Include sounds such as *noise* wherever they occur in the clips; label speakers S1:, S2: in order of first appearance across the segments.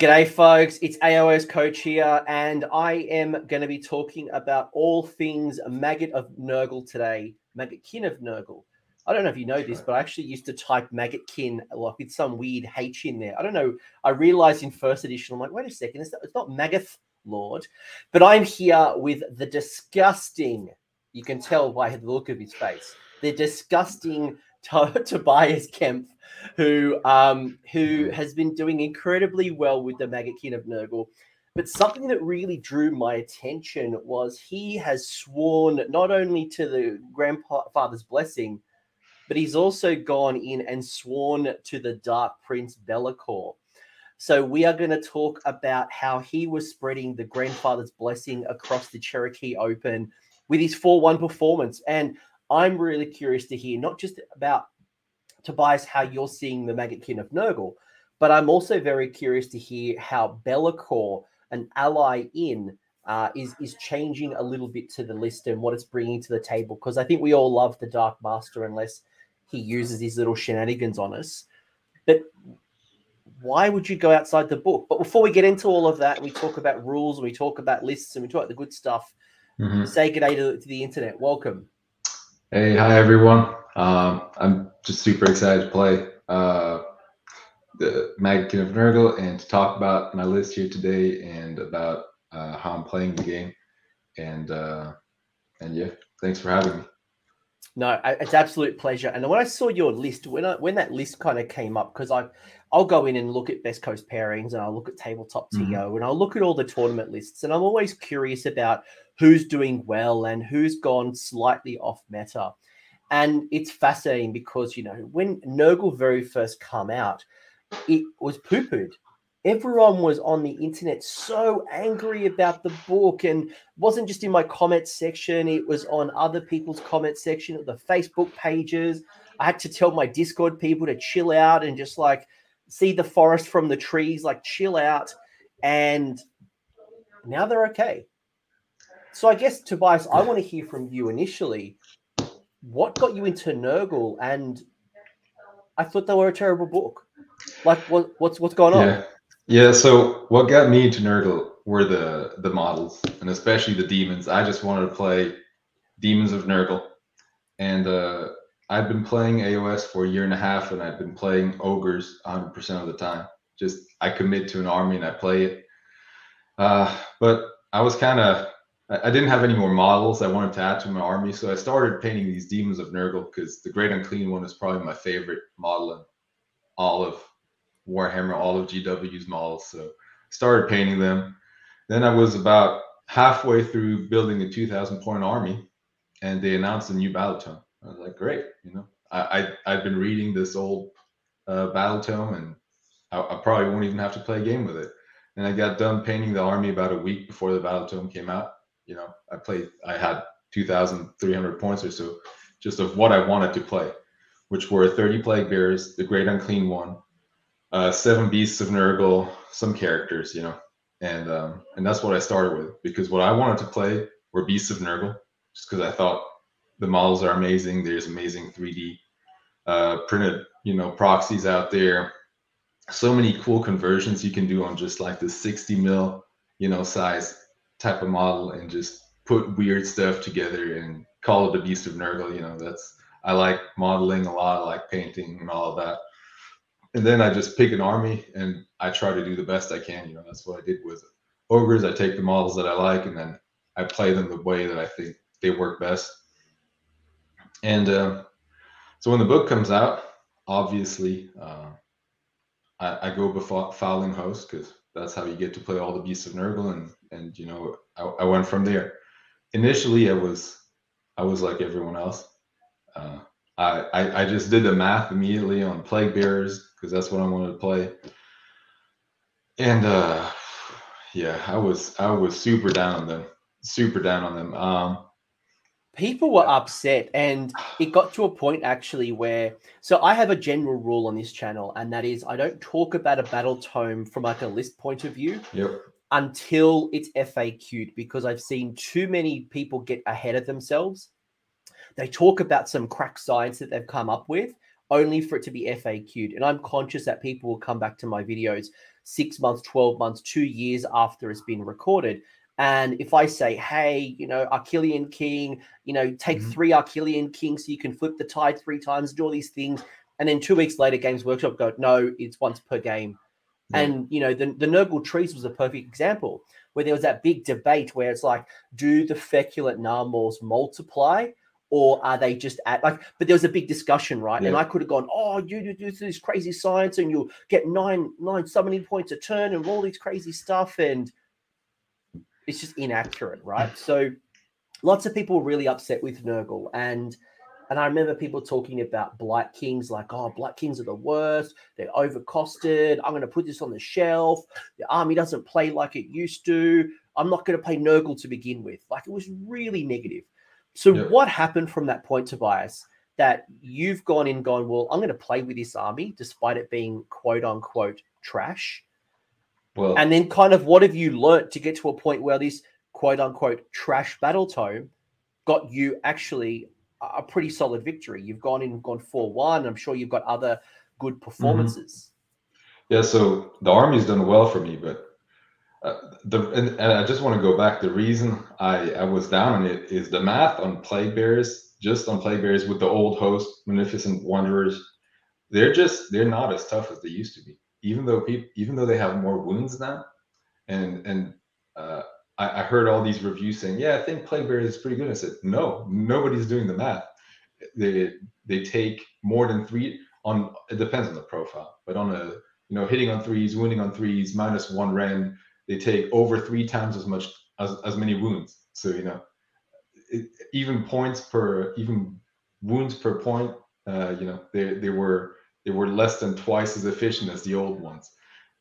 S1: G'day, folks. It's AOS Coach here, and I am going to be talking about all things Maggot of Nurgle today. Maggotkin of Nurgle. I don't know if you know this, but I actually used to type Maggotkin like with some weird H in there. I don't know. I realized in first edition, I'm like, wait a second, it's not, it's not Magath Lord, but I'm here with the disgusting. You can tell by the look of his face. The disgusting *laughs* Tobias Kempf who um, who has been doing incredibly well with the Maggotkin of Nurgle. But something that really drew my attention was he has sworn not only to the grandfather's blessing, but he's also gone in and sworn to the Dark Prince Be'lakor. So we are going to talk about how he was spreading the grandfather's blessing across the Cherokee Open with his 4-1 performance. And I'm really curious to hear not just about Tobias, how you're seeing the Maggotkin of Nurgle. But I'm also very curious to hear how Be'lakor, an ally in, uh, is is changing a little bit to the list and what it's bringing to the table. Because I think we all love the Dark Master unless he uses his little shenanigans on us. But why would you go outside the book? But before we get into all of that, we talk about rules and we talk about lists and we talk about the good stuff. Mm-hmm. Say good day to, to the internet. Welcome.
S2: Hey, hi everyone. Um, I'm just super excited to play uh, the Maggotkin of Nurgle and to talk about my list here today and about uh, how I'm playing the game. And uh, and yeah, thanks for having me.
S1: No, it's absolute pleasure. And when I saw your list, when I, when that list kind of came up, because I I'll go in and look at best coast pairings and I'll look at tabletop TO mm-hmm. and I'll look at all the tournament lists and I'm always curious about who's doing well and who's gone slightly off meta. And it's fascinating because, you know, when Nurgle very first come out, it was poo-pooed. Everyone was on the internet so angry about the book and wasn't just in my comment section, it was on other people's comment section, the Facebook pages. I had to tell my Discord people to chill out and just like see the forest from the trees, like chill out. And now they're okay. So I guess Tobias, I want to hear from you initially what got you into Nurgle? And I thought they were a terrible book. Like, what, what's what's going on?
S2: Yeah. yeah. So what got me into Nurgle were the the models, and especially the demons. I just wanted to play Demons of Nurgle, and uh, I've been playing AOS for a year and a half, and I've been playing ogres 100 percent of the time. Just I commit to an army and I play it. Uh, but I was kind of I didn't have any more models I wanted to add to my army, so I started painting these demons of Nurgle because the Great Unclean one is probably my favorite model in all of Warhammer, all of GW's models. So started painting them. Then I was about halfway through building a 2,000 point army, and they announced a new battle tome. I was like, great, you know, I, I have been reading this old uh, battle tome, and I, I probably won't even have to play a game with it. And I got done painting the army about a week before the battle tome came out you know, I played, I had 2,300 points or so just of what I wanted to play, which were 30 Plague Bearers, the Great Unclean One, uh, seven Beasts of Nurgle, some characters, you know, and um, and that's what I started with because what I wanted to play were Beasts of Nurgle, just because I thought the models are amazing. There's amazing 3D uh, printed, you know, proxies out there. So many cool conversions you can do on just like the 60 mil, you know, size type of model and just put weird stuff together and call it the beast of Nurgle. You know, that's I like modeling a lot, I like painting and all of that. And then I just pick an army and I try to do the best I can. You know, that's what I did with ogres. I take the models that I like and then I play them the way that I think they work best. And uh, so when the book comes out, obviously uh, I, I, go before Foundling Host because that's how you get to play all the beasts of Nurgle, and and you know I, I went from there. Initially, I was I was like everyone else. Uh, I, I I just did the math immediately on plague bearers because that's what I wanted to play, and uh, yeah, I was I was super down on them, super down on them. Um,
S1: people were upset and it got to a point actually where so i have a general rule on this channel and that is i don't talk about a battle tome from like a list point of view
S2: yep.
S1: Until it's faq'd because i've seen too many people get ahead of themselves they talk about some crack science that they've come up with only for it to be FAQ'd. And I'm conscious that people will come back to my videos six months, 12 months, two years after it's been recorded. And if I say, hey, you know, Akhelian King, you know, take mm-hmm. three Akhelian Kings so you can flip the tide three times, do all these things. And then two weeks later, Games Workshop go, no, it's once per game. Yeah. And, you know, the, the Nurgle Trees was a perfect example where there was that big debate where it's like, do the feculent Gnarlmaws multiply or are they just at like but there was a big discussion right yeah. and i could have gone oh you do this crazy science and you'll get nine nine summoning points a turn and all these crazy stuff and it's just inaccurate right *laughs* so lots of people were really upset with nurgle and and I remember people talking about Blight Kings, like, oh, Blight Kings are the worst. They're overcosted. I'm going to put this on the shelf. The army doesn't play like it used to. I'm not going to play Nurgle to begin with. Like, it was really negative. So yeah. what happened from that point, Tobias? That you've gone in, gone, well, I'm going to play with this army despite it being quote unquote trash. Well, and then kind of what have you learnt to get to a point where this quote unquote trash battle tome got you actually a pretty solid victory? You've gone in, gone four one. I'm sure you've got other good mm-hmm. performances.
S2: Mm-hmm. Yeah, so the army's done well for me, but uh, the and, and, I just want to go back. The reason I I was down on it is the math on plague bears, just on plague bears with the old host, Munificent Wanderers. They're just they're not as tough as they used to be. Even though people, even though they have more wounds now, and and uh, I, I heard all these reviews saying, yeah, I think plague bears is pretty good. I said, no, nobody's doing the math. They they take more than three on. It depends on the profile, but on a you know hitting on threes, wounding on threes, minus one rend they take over three times as much as, as many wounds. So you know, it, even points per even wounds per point, uh, you know, they they were they were less than twice as efficient as the old ones,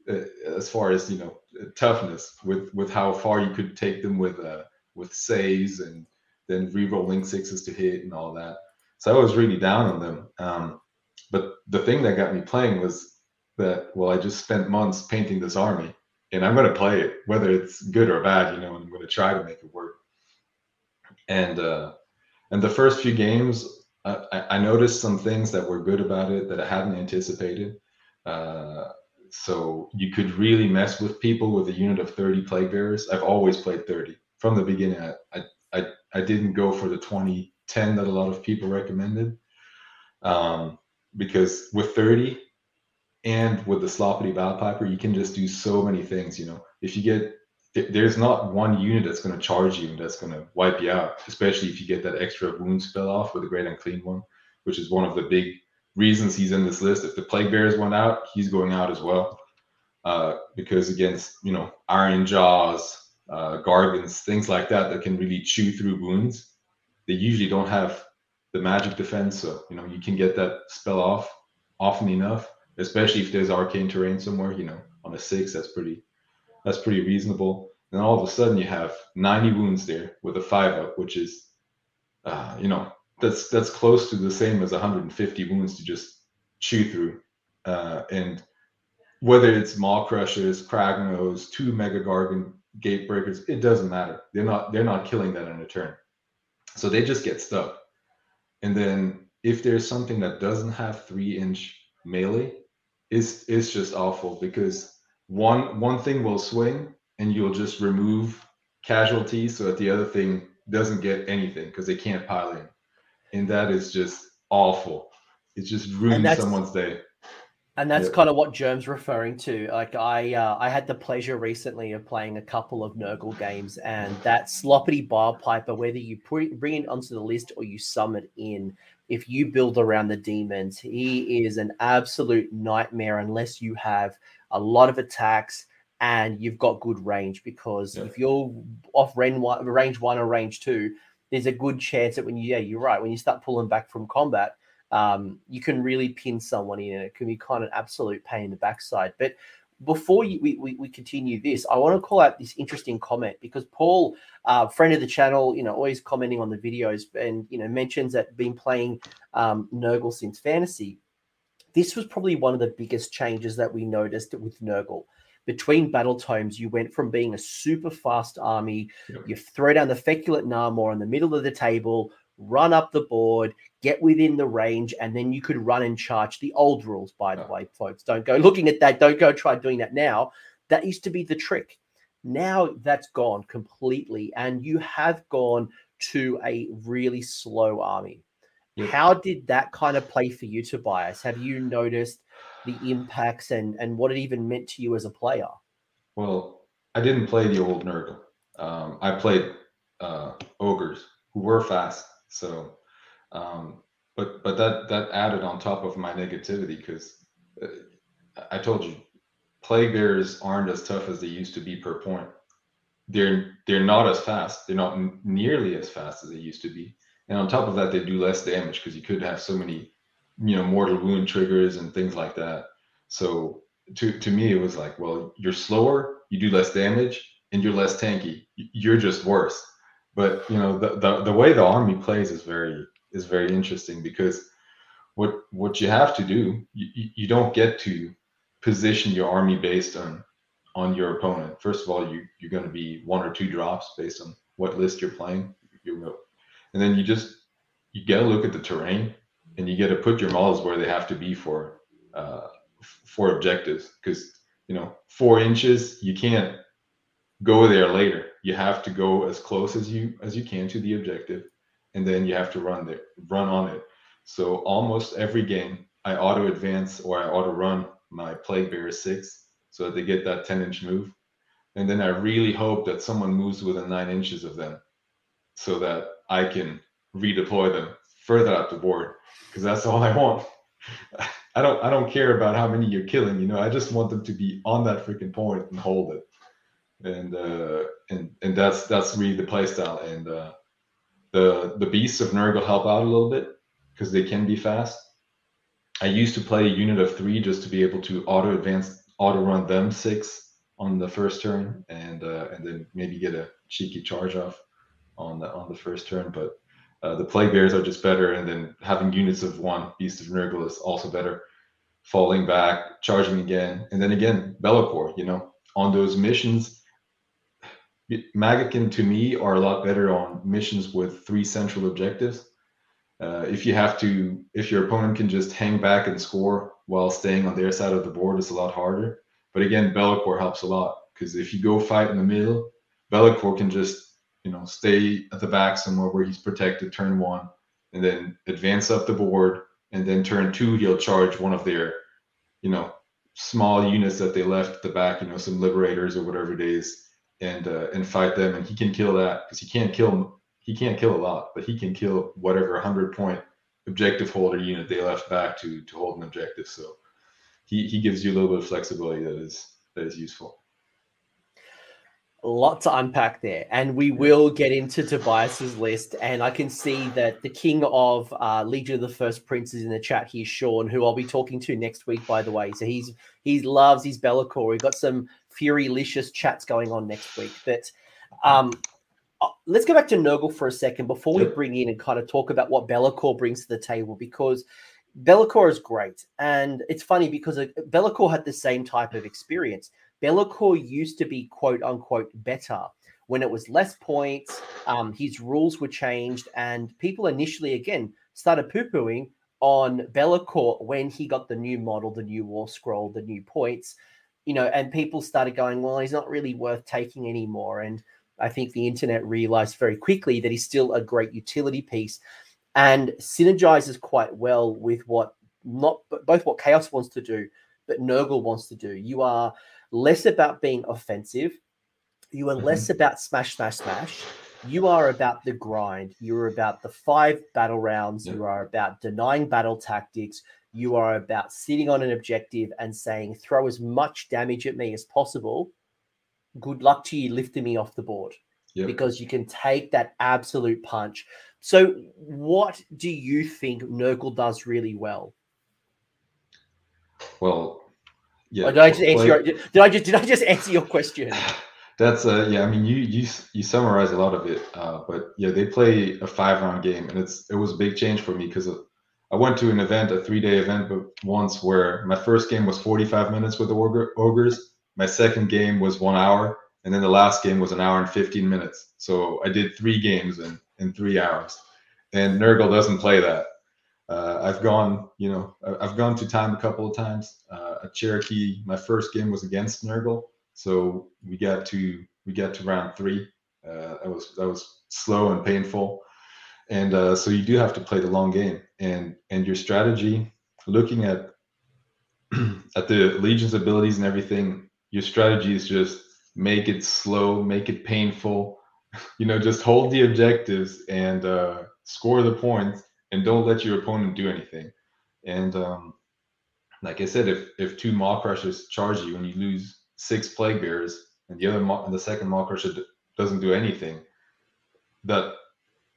S2: as far as you know toughness with with how far you could take them with uh, with saves and then re-rolling sixes to hit and all that. So I was really down on them. Um, but the thing that got me playing was that well, I just spent months painting this army and I'm going to play it, whether it's good or bad, you know, and I'm going to try to make it work. And uh, and the first few games, I, I noticed some things that were good about it that I hadn't anticipated. Uh, so you could really mess with people with a unit of 30 plague bearers. I've always played 30 from the beginning. I I I didn't go for the 20 10 that a lot of people recommended. Um, because with 30, and with the sloppity piper, you can just do so many things. You know, if you get there's not one unit that's going to charge you and that's going to wipe you out, especially if you get that extra wound spell off with a great unclean one, which is one of the big reasons he's in this list. If the plague bears went out, he's going out as well. Uh, because against you know Ironjawz, uh, things like that that can really chew through wounds, they usually don't have the magic defense. So you know you can get that spell off often enough especially if there's arcane terrain somewhere, you know, on a six, that's pretty that's pretty reasonable. And all of a sudden you have 90 wounds there with a five up, which is uh, you know, that's that's close to the same as 150 wounds to just chew through. Uh, and whether it's maw crushers, Kragnos, two mega gargant gate breakers, it doesn't matter. They're not they're not killing that in a turn. So they just get stuck. And then if there's something that doesn't have three inch melee, it's is just awful because one one thing will swing and you'll just remove casualties so that the other thing doesn't get anything because they can't pile in. And that is just awful. It just ruins someone's day.
S1: And that's yeah. kind of what Germ's referring to. Like I, uh, I had the pleasure recently of playing a couple of Nurgle games, and that sloppity piper, whether you put, bring it onto the list or you summon it in, if you build around the demons, he is an absolute nightmare unless you have a lot of attacks and you've got good range. Because yeah. if you're off range one or range two, there's a good chance that when you, yeah, you're right, when you start pulling back from combat, um, you can really pin someone in. It can be kind of absolute pain in the backside. But before you, we, we, we, continue this, I want to call out this interesting comment because Paul, uh, friend of the channel, you know, always commenting on the videos and, you know, mentions that been playing um, Nurgle since fantasy. This was probably one of the biggest changes that we noticed with Nurgle. Between battle tomes, you went from being a super fast army, yep. you throw down the Feculent Gnarlmaw in the middle of the table, run up the board, get within the range, and then you could run and charge. The old rules, by the ah. way, folks. Don't go looking at that. Don't go try doing that now. That used to be the trick. Now that's gone completely, and you have gone to a really slow army. Yep. How did that kind of play for you, Tobias? Have you noticed the impacts and and what it even meant to you as a player?
S2: Well, I didn't play the old Nurgle. Um, I played uh, ogres who were fast. So, um, but but that that added on top of my negativity because uh, I told you, plague bears aren't as tough as they used to be per point. They're they're not as fast. They're not nearly as fast as they used to be. And on top of that, they do less damage because you could have so many, you know, mortal wound triggers and things like that. So to to me, it was like, well, you're slower, you do less damage, and you're less tanky. You're just worse. But you know, the, the, the way the army plays is very is very interesting because what what you have to do, you, you don't get to position your army based on on your opponent. First of all, you you're going to be one or two drops based on what list you're playing. You and then you just you got to look at the terrain and you got to put your models where they have to be for uh, for objectives because you know four inches you can't go there later. You have to go as close as you as you can to the objective, and then you have to run there, run on it. So almost every game, I auto advance or I auto run my plague bear six so that they get that 10 inch move. And then I really hope that someone moves within nine inches of them so that I can redeploy them further up the board because that's all I want. I don't I don't care about how many you're killing, you know. I just want them to be on that freaking point and hold it and uh, and and that's that's really the playstyle. And uh, the the beasts of Nurgle help out a little bit because they can be fast. I used to play a unit of three just to be able to auto advance, auto run them six on the first turn, and uh, and then maybe get a cheeky charge off on the on the first turn. But uh, the plague bears are just better, and then having units of one beast of Nurgle is also better. Falling back, charging again, and then again Be'lakor. You know, on those missions, Maggotkin to me are a lot better on missions with three central objectives. Uh, if you have to, if your opponent can just hang back and score while staying on their side of the board, it's a lot harder. But again, Be'lakor helps a lot because if you go fight in the middle, Be'lakor can just you know stay at the back somewhere where he's protected turn one, and then advance up the board, and then turn two he'll charge one of their you know small units that they left at the back, you know some liberators or whatever it is, and uh, and fight them, and he can kill that because he can't kill he can't kill a lot, but he can kill whatever hundred point objective holder unit they left back to to hold an objective. So he he gives you a little bit of flexibility that is that is useful.
S1: Lot to unpack there, and we will get into Tobias's list. And I can see that the king of uh, Legion of the First Prince is in the chat here, Sean, who I'll be talking to next week, by the way. So he's he loves his Be'lakor. We've got some Furylicious chats going on next week. But um, uh, let's go back to Nurgle for a second before we bring in and kind of talk about what Be'lakor brings to the table because Be'lakor is great. And it's funny because uh, Be'lakor had the same type of experience. Be'lakor used to be quote unquote better when it was less points. Um, his rules were changed, and people initially again started poo pooing on Be'lakor when he got the new model, the new war scroll, the new points you know, and people started going, well, he's not really worth taking anymore. And I think the internet realized very quickly that he's still a great utility piece and synergizes quite well with what not both what Chaos wants to do, but Nurgle wants to do. You are less about being offensive. You are mm-hmm. less about smash, smash, smash. You are about the grind. You're about the five battle rounds. You are about denying battle tactics you are about sitting on an objective and saying, throw as much damage at me as possible. Good luck to you lifting me off the board yep. because you can take that absolute punch. So, what do you think Nurgle does really well?
S2: Well, yeah.
S1: Did I just answer your, did I just did I just answer your question? *sighs*
S2: That's uh yeah. I mean, you you you summarize a lot of it, uh, but yeah, they play a five round game, and it's it was a big change for me because I went to an event, a three day event, but once where my first game was 45 minutes with the ogres. My second game was one hour, and then the last game was an hour and 15 minutes. So I did three games in in three hours, and Nurgle doesn't play that. Uh, I've gone, you know, I've gone to time a couple of times. Uh, at Cherokee, my first game was against Nurgle, so we got to we got to round three. Uh, that was that was slow and painful, and uh, so you do have to play the long game. And and your strategy, looking at *clears throat* at the Legion's abilities and everything, your strategy is just make it slow, make it painful. *laughs* You know, just hold the objectives and uh, score the points, and don't let your opponent do anything. And um, like I said, if if two Maw Crushers charge you and you lose six Plague Bearers, and the other and the second Maw Crusher doesn't do anything, that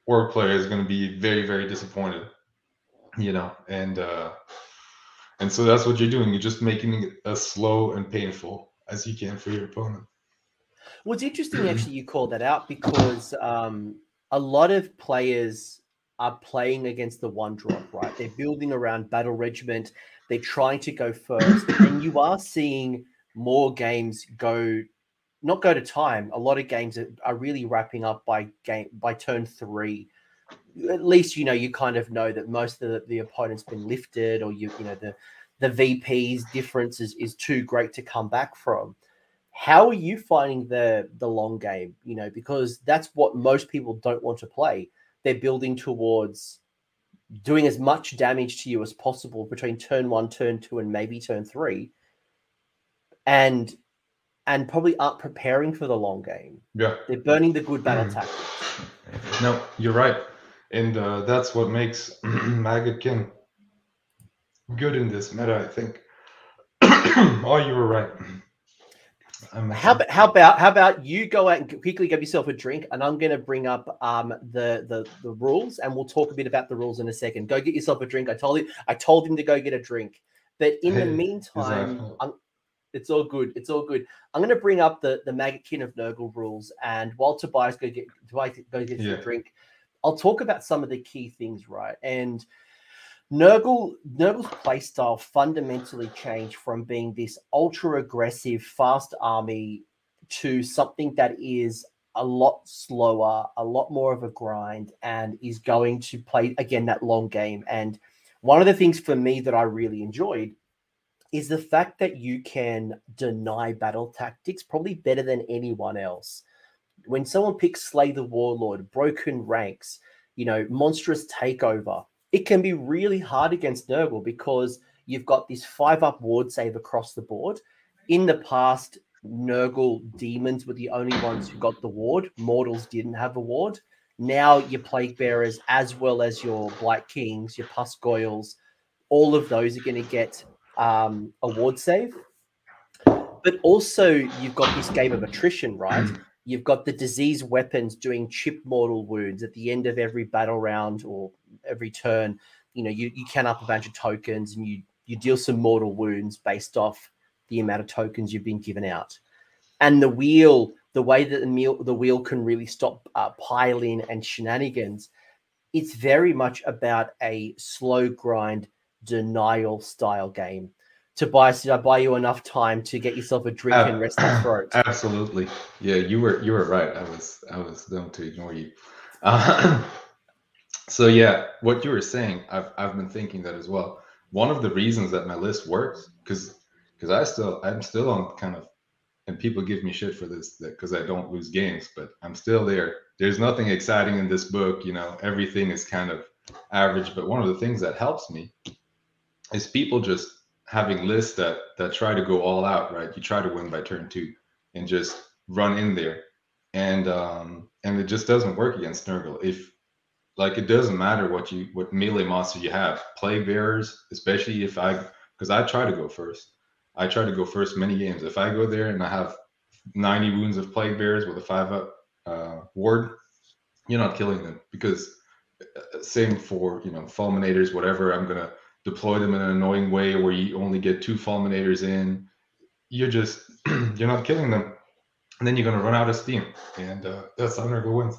S2: orc player is going to be very very disappointed. You know, and uh, and so that's what you're doing. You're just making it as slow and painful as you can for your opponent.
S1: Well, it's interesting *clears throat* actually you called that out because um, a lot of players are playing against the one drop, right? They're building around battle regiment. They're trying to go first, and you are seeing more games go, not go to time. A lot of games are really wrapping up by game by turn three. At least you know you kind of know that most of the, the opponent's been lifted, or you you know the the VP's difference is, is too great to come back from. How are you finding the the long game? You know, because that's what most people don't want to play. They're building towards doing as much damage to you as possible between turn one, turn two, and maybe turn three, and and probably aren't preparing for the long game.
S2: Yeah,
S1: they're burning the good battle tactics.
S2: No, you're right, and uh, that's what makes *clears throat* Maggotkin good in this meta, I think. *clears throat* oh, you were right.
S1: How about how about how about you go out and quickly get yourself a drink, and I'm going to bring up um the, the the rules, and we'll talk a bit about the rules in a second. Go get yourself a drink. I told him I told him to go get a drink, but in the meantime, it's all good. It's all good. I'm going to bring up the the Maggotkin of Nurgle rules, and while Tobias go get Tobias go get yeah. a drink, I'll talk about some of the key things, right? And Nurgle Nurgle's playstyle fundamentally changed from being this ultra aggressive, fast army to something that is a lot slower, a lot more of a grind, and is going to play again that long game. And one of the things for me that I really enjoyed is the fact that you can deny battle tactics probably better than anyone else. When someone picks Slay the Warlord, Broken Ranks, you know, Monstrous Takeover, it can be really hard against Nurgle because you've got this five up ward save across the board. In the past, Nurgle demons were the only ones who got the ward. Mortals didn't have a ward. Now your plague bearers, as well as your blight kings, your pusgoyles, all of those are going to get um, a ward save. But also, you've got this game of attrition, right? You've got the disease weapons doing chip mortal wounds at the end of every battle round or every turn. You know, you, you can up a bunch of tokens and you you deal some mortal wounds based off the amount of tokens you've been given out. And the wheel, the way that the, meal, the wheel can really stop uh, piling and shenanigans, it's very much about a slow grind denial style game. Tobias, did I buy you enough time to get yourself a drink uh, and rest your throat? *clears throat*
S2: Absolutely. Yeah, you were you were right. I was I was going to ignore you. Uh, *clears throat* so yeah, what you were saying, I've I've been thinking that as well. One of the reasons that my list works, because because I still I'm still on kind of, and people give me shit for this because I don't lose games, but I'm still there. There's nothing exciting in this book, you know. Everything is kind of average. But one of the things that helps me is people just having lists that that try to go all out, right? You try to win by turn two and just run in there, and um, and it just doesn't work against Nurgle. If like it doesn't matter what you what melee monster you have, plague bearers, especially if I because I try to go first. I try to go first many games. If I go there and I have 90 wounds of plague bearers with a five up uh, ward, you're not killing them because uh, same for you know fulminators, whatever. I'm gonna deploy them in an annoying way where you only get two fulminators in, you're just *clears throat* you're not killing them, and then you're to run out of steam, and uh, that's how Nurgle wins.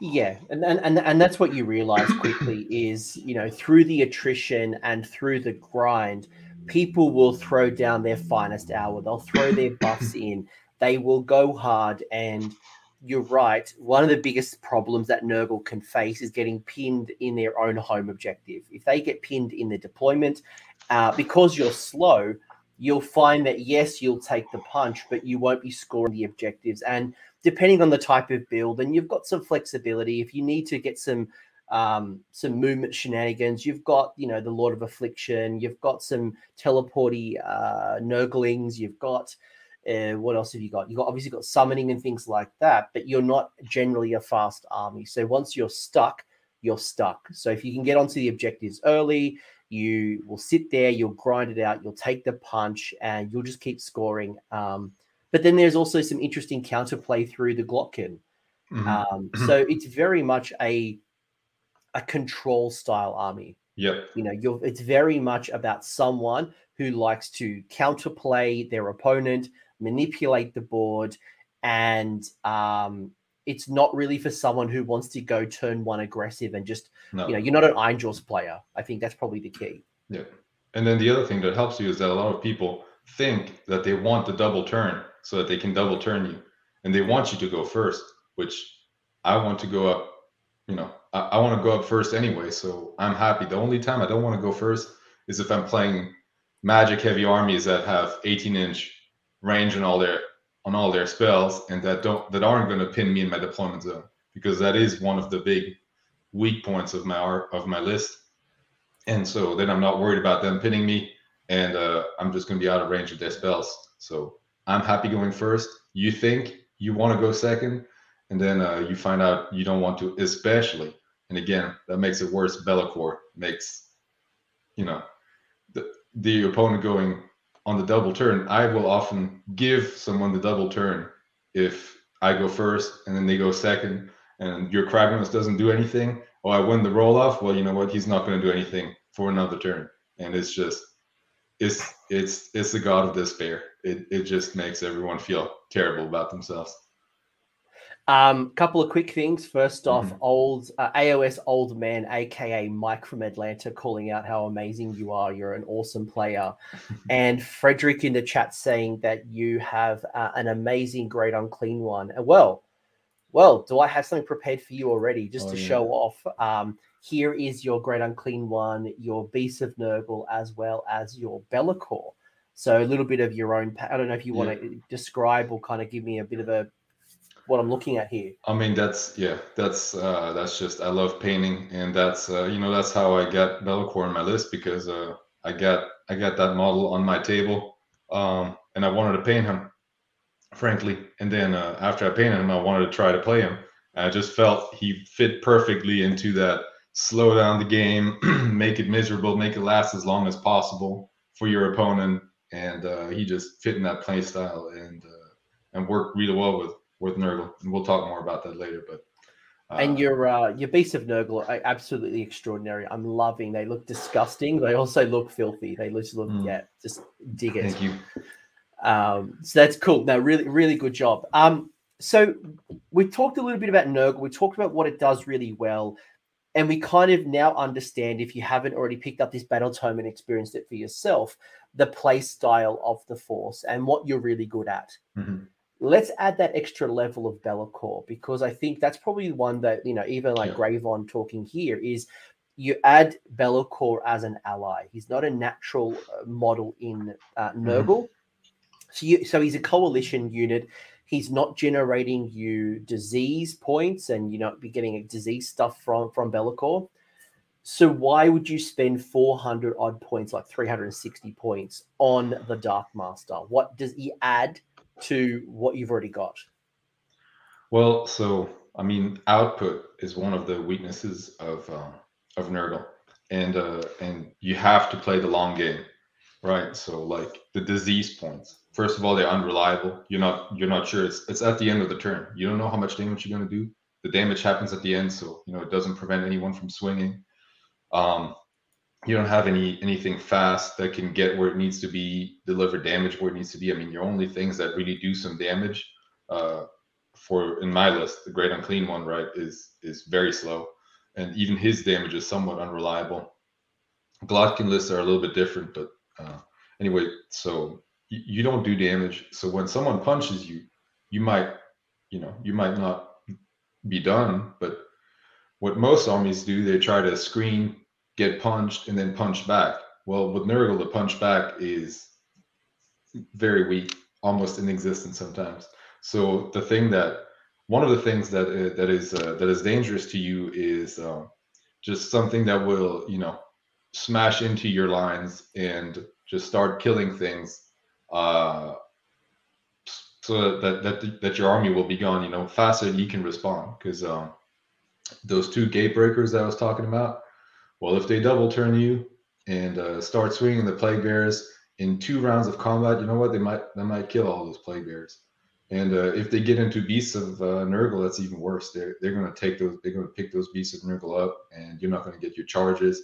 S1: Yeah, and, and and that's what you realize quickly is you know through the attrition and through the grind, people will throw down their finest hour. They'll throw their buffs *laughs* in. They will go hard and you're right. One of the biggest problems that Nurgle can face is getting pinned in their own home objective. If they get pinned in the deployment, uh, because you're slow, you'll find that yes, you'll take the punch, but you won't be scoring the objectives. And depending on the type of build, and you've got some flexibility. If you need to get some um, some movement shenanigans. You've got, you know, the Lord of Affliction. You've got some teleporty uh, Nurglings. You've got uh, what else have you got? You've got obviously got summoning and things like that, but you're not generally a fast army. So once you're stuck, you're stuck. So if you can get onto the objectives early, you will sit there, you'll grind it out, you'll take the punch, and you'll just keep scoring. Um, but then there's also some interesting counterplay through the Glottkin. Mm-hmm. Um, so it's very much a a control style army.
S2: Yep.
S1: You know, you're it's very much about someone who likes to counterplay their opponent, manipulate the board, and um, it's not really for someone who wants to go turn one aggressive and just no. you know, you're not an Ironjawz player. I think that's probably the key.
S2: Yeah. And then the other thing that helps you is that a lot of people think that they want the double turn so that they can double turn you. And they want you to go first, which I want to go up, you know, I, I want to go up first anyway, so I'm happy. The only time I don't want to go first is if I'm playing magic heavy armies that have 18 inch range and all their on all their spells and that don't that aren't going to pin me in my deployment zone because that is one of the big weak points of my of my list. And so then I'm not worried about them pinning me, and uh, I'm just going to be out of range of their spells. So I'm happy going first. You think you want to go second, and then uh, you find out you don't want to, especially and again, that makes it worse. Be'lakor makes, you know, the the opponent going on the double turn. I will often give someone the double turn if I go first and then they go second, and your Kragnos doesn't do anything. Oh, I win the roll off. Well, you know what? He's not going to do anything for another turn, and it's just, it's it's it's the god of despair. It it just makes everyone feel terrible about themselves.
S1: Um, couple of quick things. First off, mm-hmm. old uh, AOS old man, aka Mike from Atlanta, calling out how amazing you are. You're an awesome player, *laughs* and Frederick in the chat saying that you have uh, an amazing, great unclean one. And well, well, do I have something prepared for you already, just oh, to yeah. show off? Um, here is your great unclean one, your beast of Nurgle, as well as your Be'lakor. So a little bit of your own. I don't know if you yeah. want to describe or kind of give me a bit of a what I'm looking at here.
S2: I mean, that's yeah, that's uh, that's just I love painting, and that's uh, you know that's how I got Be'lakor on my list because uh, I got I got that model on my table, um, and I wanted to paint him, frankly. And then uh, after I painted him, I wanted to try to play him. I just felt he fit perfectly into that slow down the game, *clears throat* make it miserable, make it last as long as possible for your opponent, and uh, he just fit in that play style and uh, and worked really well with with Nurgle, and we'll talk more about that later. But
S1: uh, and your uh, your beasts of Nurgle are absolutely extraordinary. I'm loving. They look disgusting. They also look filthy. They just look mm. yeah, just dig it.
S2: Thank you.
S1: Um, so that's cool. No, really, really good job. Um, so we talked a little bit about Nurgle. We talked about what it does really well. And we kind of now understand, if you haven't already picked up this battle tome and experienced it for yourself, the play style of the Force and what you're really good at.
S2: Mm-hmm
S1: let's add that extra level of Be'lakor because I think that's probably one that you know even like yeah. Gravon talking here is you add Be'lakor as an ally. He's not a natural uh, model in uh, mm-hmm. Nurgle, mm-hmm. so you, so he's a coalition unit. He's not generating you disease points, and you're not be getting disease stuff from from Be'lakor. So why would you spend 400 odd points, like 360 points, on the Dark Master? What does he add to what you've already got?
S2: Well, so I mean, output is one of the weaknesses of um, of Nurgle, and uh, and you have to play the long game, right? So like the disease points. First of all, they're unreliable. You're not you're not sure. It's it's at the end of the turn. You don't know how much damage you're going to do. The damage happens at the end, so you know it doesn't prevent anyone from swinging. Um, you don't have any anything fast that can get where it needs to be, deliver damage where it needs to be. I mean, your only things that really do some damage uh, for in my list, the Great Unclean one, right, is is very slow, and even his damage is somewhat unreliable. Glottkin lists are a little bit different, but uh, anyway, so you don't do damage. So when someone punches you, you might you know you might not be done, but what most armies do, they try to screen, get punched, and then punch back. Well, with Nurgle, the punch back is very weak, almost inexistent sometimes. So the thing that one of the things that uh, that is uh, that is dangerous to you is um, just something that will you know smash into your lines and just start killing things uh, so that, that that your army will be gone you know faster you can respond because um, those two gate breakers that I was talking about well if they double turn you and uh, start swinging the plague bearers in two rounds of combat you know what they might they might kill all those plague bearers and uh, if they get into beasts of uh, Nurgle, that's even worse. They're they're going to take those. They're to pick those beasts of Nurgle up, and you're not going to get your charges.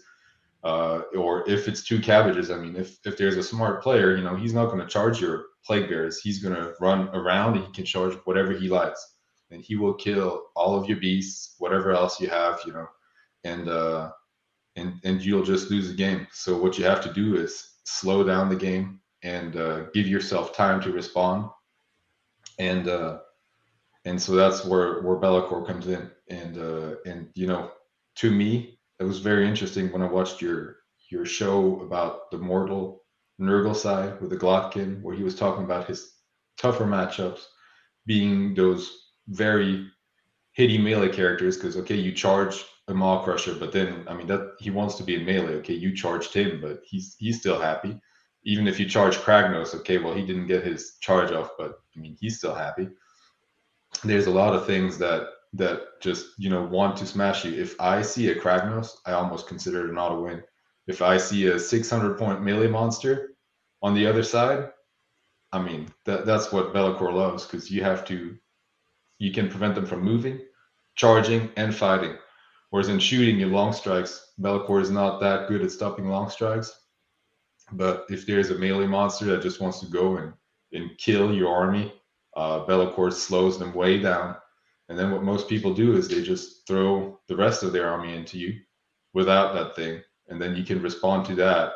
S2: Uh, or if it's two cabbages, I mean, if if there's a smart player, you know, he's not going to charge your plague bears. He's going to run around and he can charge whatever he likes, and he will kill all of your beasts, whatever else you have, you know, and uh, and and you'll just lose the game. So what you have to do is slow down the game and uh, give yourself time to respond and uh, and so that's where where Be'lakor comes in, and uh, and you know, to me, it was very interesting when I watched your your show about the mortal Nurgle side with the Glottkin, where he was talking about his tougher matchups being those very hitty melee characters. Because okay, you charge a Maw Crusher, but then I mean that he wants to be in melee. Okay, you charged him, but he's he's still happy even if you charge Kragnos, okay, well, he didn't get his charge off, but I mean, he's still happy. There's a lot of things that that just you know want to smash you. If I see a Kragnos, I almost consider it an auto win. If I see a 600 point melee monster on the other side, I mean that that's what Be'lakor loves because you have to, you can prevent them from moving, charging, and fighting. Whereas in shooting your long strikes, Be'lakor is not that good at stopping long strikes but if there's a melee monster that just wants to go and, and kill your army, uh, slows them way down. And then what most people do is they just throw the rest of their army into you without that thing, and then you can respond to that,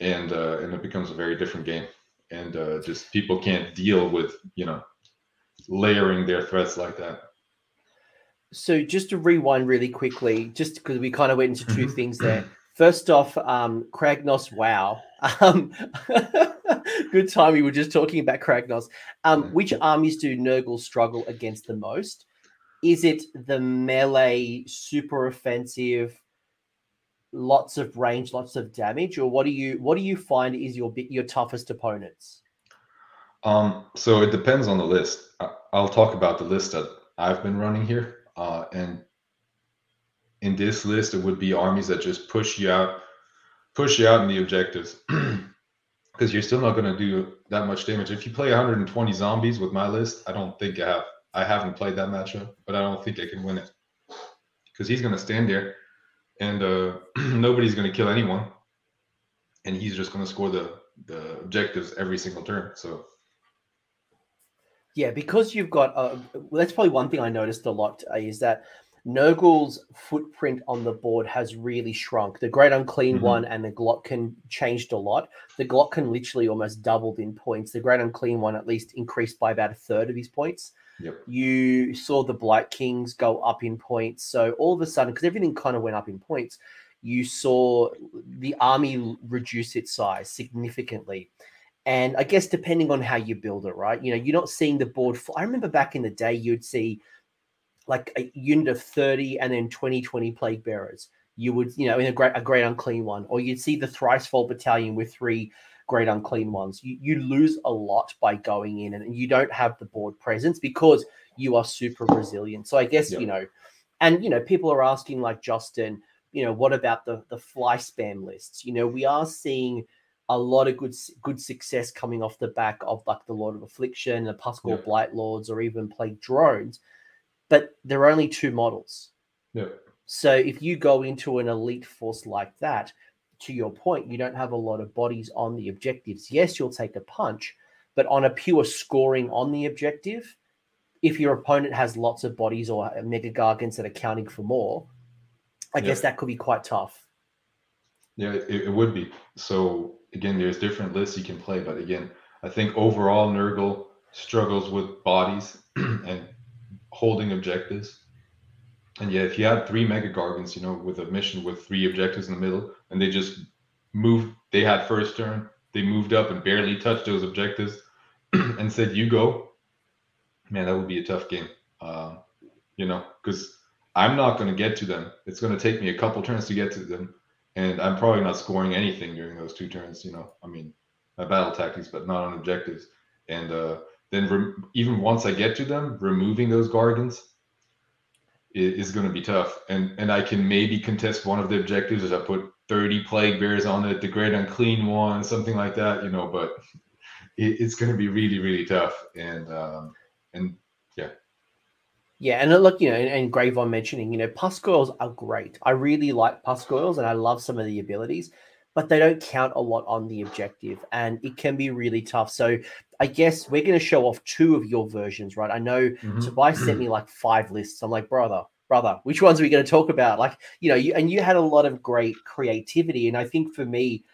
S2: and uh, and it becomes a very different game. And uh, just people can't deal with you know layering their threats like that.
S1: So just to rewind really quickly, just because we kind of went into 2 mm-hmm. things there. First off, um, Kragnos, wow. Um, *laughs* good time. We were just talking about Kragnos. Um, which armies do Nurgle struggle against the most? Is it the melee, super offensive, lots of range, lots of damage, or what do you what do you find is your your toughest opponents?
S2: Um, so it depends on the list. I'll talk about the list that I've been running here, uh, and in this list, it would be armies that just push you out, push you out in the objectives, *clears throat* because you're still not going to do that much damage. If you play 120 zombies with my list, I don't think I have. I haven't played that matchup, but I don't think I can win it because he's going to stand there, and uh, *clears throat* nobody's going to kill anyone, and he's just going to score the the objectives every single turn. So.
S1: Yeah, because you've got uh, that's probably one thing I noticed a lot uh, is that Nurgle's footprint on the board has really shrunk. The Great Unclean mm-hmm. One and the Glottkin changed a lot. The Glottkin literally almost doubled in points. The Great Unclean One at least increased by about a third of his points.
S2: Yep.
S1: You saw the Blight Kings go up in points. So all of a sudden, because everything kind of went up in points, you saw the army reduce its size significantly. And I guess depending on how you build it, right? You know, you're not seeing the board. I remember back in the day, you'd see like a unit of 30 and then 20 20 plague bearers you would you know in a great a great unclean one or you'd see the thrice fold battalion with three great unclean ones you, you lose a lot by going in and you don't have the board presence because you are super resilient so i guess yep. you know and you know people are asking like justin you know what about the the fly spam lists you know we are seeing a lot of good good success coming off the back of like the lord of affliction the Pusgoyle yep. blight lords or even plague drones but there are only two models.
S2: Yeah.
S1: So if you go into an elite force like that, to your point, you don't have a lot of bodies on the objectives. Yes, you'll take a punch, but on a pure scoring on the objective, if your opponent has lots of bodies or mega gargants that are counting for more, I yeah. guess that could be quite tough.
S2: Yeah, it, it, would be. So again, there's different lists you can play, but again, I think overall Nurgle struggles with bodies *clears throat* and holding objectives. And yeah, if you had three mega gargants, you know, with a mission with three objectives in the middle, and they just moved, they had first turn, they moved up and barely touched those objectives, *clears throat* and said, "You go." Man, that would be a tough game. Um, you know, because I'm not going to get to them. It's going to take me a couple turns to get to them, and I'm probably not scoring anything during those two turns. You know, I mean, my battle tactics, but not on objectives. And uh, then even once I get to them, removing those gargants is, is going to be tough. And and I can maybe contest one of the objectives as I put 30 plague bears on it, the great unclean one, something like that. You know, but *laughs* it, it's going to be really really tough. And um, and yeah,
S1: yeah, and uh, look, you know, and, and Grave on mentioning, you know, Pusgoyles are great. I really like Pusgoyles and I love some of the abilities, but they don't count a lot on the objective and it can be really tough. So I guess we're going to show off two of your versions, right? I know mm-hmm. Tobias sent me like five lists. I'm like, brother, brother, which ones are we going to talk about? Like, you know, you and you had a lot of great creativity. And I think for me,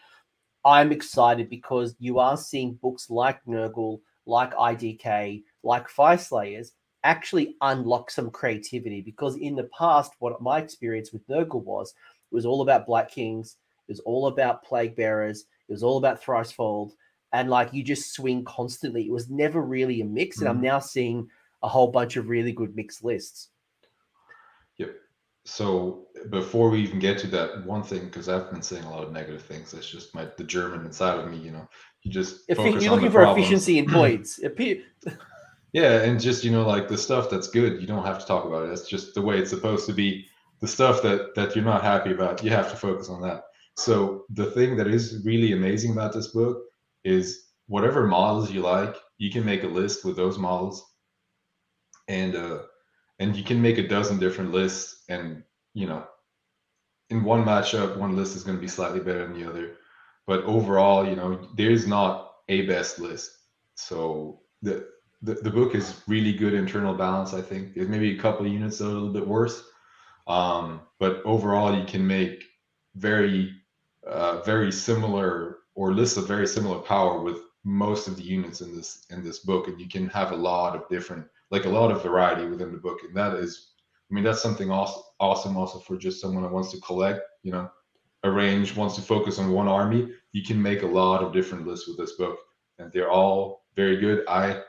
S1: I'm excited because you are seeing books like Nurgle, like IDK, like Fyreslayers actually unlock some creativity because in the past, what my experience with Nurgle was, it was all about Blight Kings, it was all about Plague Bearers, it was all about Thricefold, and like you just swing constantly. It was never really a mix, mm-hmm. and I'm mm-hmm. now seeing a whole bunch of really good mixed lists.
S2: Yep. So before we even get to that one thing, because I've been saying a lot of negative things, that's just my the German inside of me. You know, you just
S1: if you're looking for problems. efficiency in *clears throat* points. *laughs*
S2: Yeah, and just you know, like the stuff that's good, you don't have to talk about it. That's just the way it's supposed to be. The stuff that that you're not happy about, you have to focus on that. So the thing that is really amazing about this book is whatever models you like, you can make a list with those models, and uh, and you can make a dozen different lists, and you know, in one matchup, one list is going to be slightly better than the other, but overall, you know, there's not a best list. So the the, the book is really good internal balance. I think there's maybe a couple of units that are a little bit worse, um, but overall you can make very uh, very similar or lists of very similar power with most of the units in this in this book, and you can have a lot of different like a lot of variety within the book, and that is, I mean, that's something awesome, awesome also for just someone that wants to collect, you know, arrange, wants to focus on one army. You can make a lot of different lists with this book, and they're all very good. I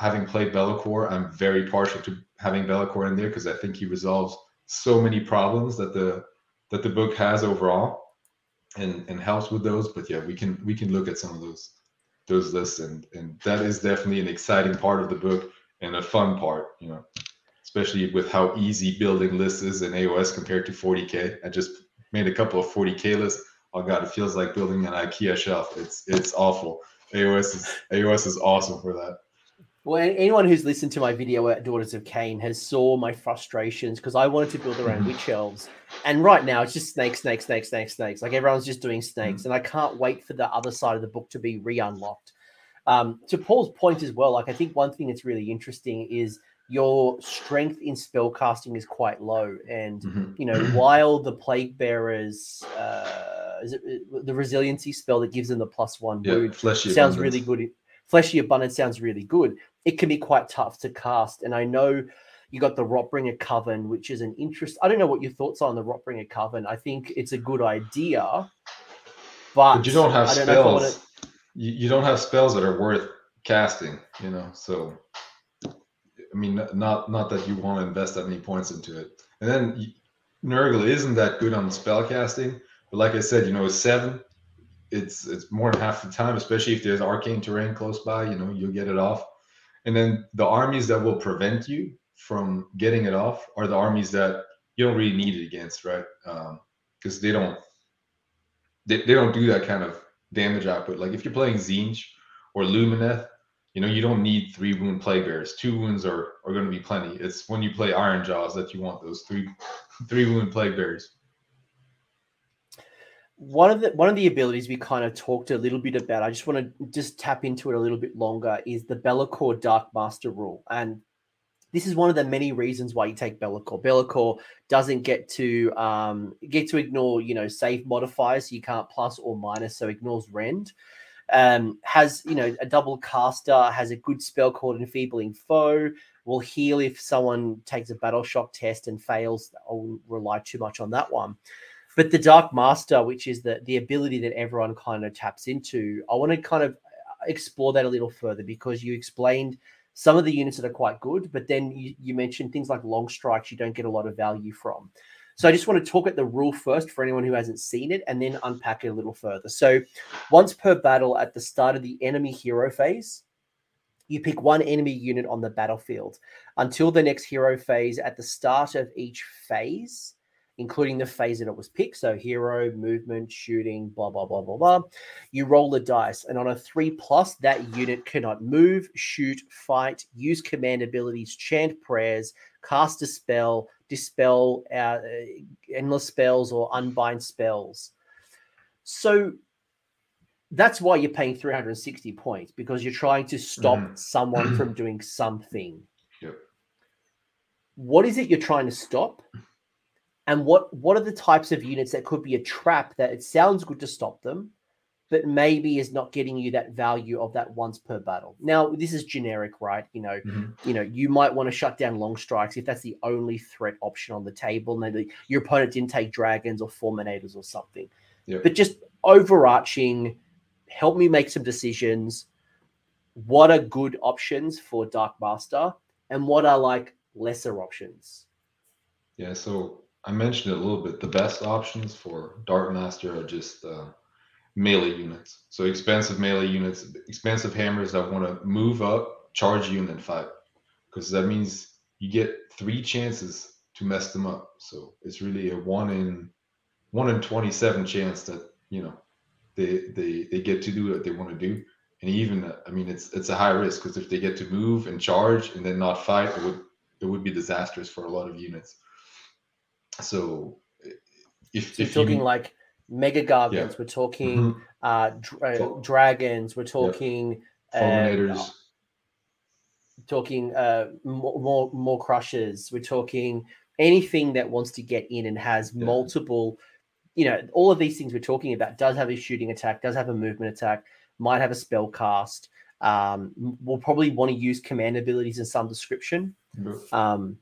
S2: having played Be'lakor, I'm very partial to having Be'lakor in there because I think he resolves so many problems that the that the book has overall, and and helps with those. But yeah, we can we can look at some of those those lists, and and that is definitely an exciting part of the book and a fun part, you know, especially with how easy building lists is in AOS compared to 40k. I just made a couple of 40k lists. Oh god, it feels like building an IKEA shelf. It's it's awful. AOS is AOS is awesome for that.
S1: Well, anyone who's listened to my video at Daughters of Khaine has saw my frustrations because I wanted to build around mm-hmm. witch elves, and right now it's just snakes, snakes, snakes, snakes, snakes. Like everyone's just doing snakes, mm-hmm. and I can't wait for the other side of the book to be re-unlocked. Um, to Paul's point as well, like I think one thing that's really interesting is your strength in spell casting is quite low, and mm-hmm. you know while the plague bearers. Uh, is it the resiliency spell that gives them the plus one
S2: yeah, wound sounds
S1: abundance. really good fleshy abundance sounds really good it can be quite tough to cast. And I know you got the Rotbringer Coven, which is an interest. I don't know what your thoughts are on the Rotbringer Coven. I think it's a good idea, but,
S2: but you don't have don't spells. To... You, you don't have spells that are worth casting. You know, so I mean, not not that you want to invest that many points into it. And then Nurgle isn't that good on spell casting, but like I said, you know, seven. It's it's more than half the time, especially if there's arcane terrain close by. You know, you'll get it off. And then the armies that will prevent you from getting it off are the armies that you don't really need it against, right? Because um, they don't they, they don't do that kind of damage output. Like if you're playing Tzeentch or Lumineth, you know, you don't need three wound plague bears. Two wounds are, are going to be plenty. It's when you play Ironjawz that you want those three *laughs* three wound plague bears
S1: one of the one of the abilities we kind of talked a little bit about i just want to just tap into it a little bit longer is the Be'lakor dark master rule and this is one of the many reasons why you take Be'lakor. Be'lakor doesn't get to um, get to ignore, you know, save modifiers. You can't plus or minus, so ignores rend. Um, has you know a double caster, has a good spell called Enfeebling Foe. Will heal if someone takes a battle shock test and fails. I'll rely too much on that one. But the Dark Master, which is the the ability that everyone kind of taps into, I want to kind of uh, explore that a little further because you explained some of the units that are quite good, but then you, you mentioned things like long strikes you don't get a lot of value from. So I just want to talk at the rule first for anyone who hasn't seen it and then unpack it a little further. So once per battle at the start of the enemy hero phase, you pick one enemy unit on the battlefield until the next hero phase at the start of each phase including the phase that it was picked. So hero, movement, shooting, blah, blah, blah, blah, blah. You roll the dice. And on a three plus, that unit cannot move, shoot, fight, use command abilities, chant prayers, cast a spell, dispel uh, endless spells, or unbind spells. So that's why you're paying 360 points because you're trying to stop mm. someone from *clears throat* doing something.
S2: Yep.
S1: What is it you're trying to stop? And what what are the types of units that could be a trap that it sounds good to stop them but maybe is not getting you that value of that once per battle? Now this is generic right? You know mm-hmm. you know you might want to shut down long strikes if that's the only threat option on the table. And your opponent didn't take dragons or fulminators or something. Yep. but just overarching help me make some decisions. What are good options for dark master and what are like lesser options?
S2: Yeah so I mentioned it a little bit. The best options for Dark Master are just uh, melee units. So expensive melee units, expensive hammers that want to move up, charge you, and then fight. Because that means you get three chances to mess them up. So it's really a one in one in twenty seven chance that you know they they they get to do what they want to do. And even I mean it's it's a high risk because if they get to move and charge and then not fight, it would it would be disastrous for a lot of units. So if,
S1: so if talking you, like mega gargants, yeah. we're talking mm-hmm. uh, dra- uh, dragons, we're talking
S2: fulminators. Uh,
S1: talking uh, more, more more crushers. We're talking anything that wants to get in and has yeah. multiple. You know, all of these things we're talking about does have a shooting attack, does have a movement attack, might have a spell cast. Um, we'll probably want to use command abilities in some description. Mm-hmm. Um,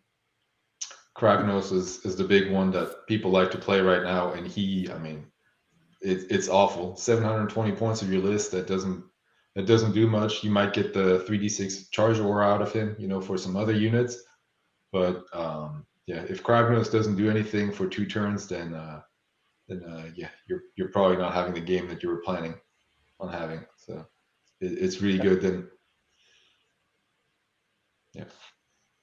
S2: Kragnos is, is the big one that people like to play right now, and he, I mean, it, it's awful. 720 points of your list that doesn't that doesn't do much. You might get the 3d6 charge aura out of him, you know, for some other units, but um, yeah, if Kragnos doesn't do anything for two turns, then uh, then uh, yeah, you're you're probably not having the game that you were planning on having. So it, it's really good. Then yeah.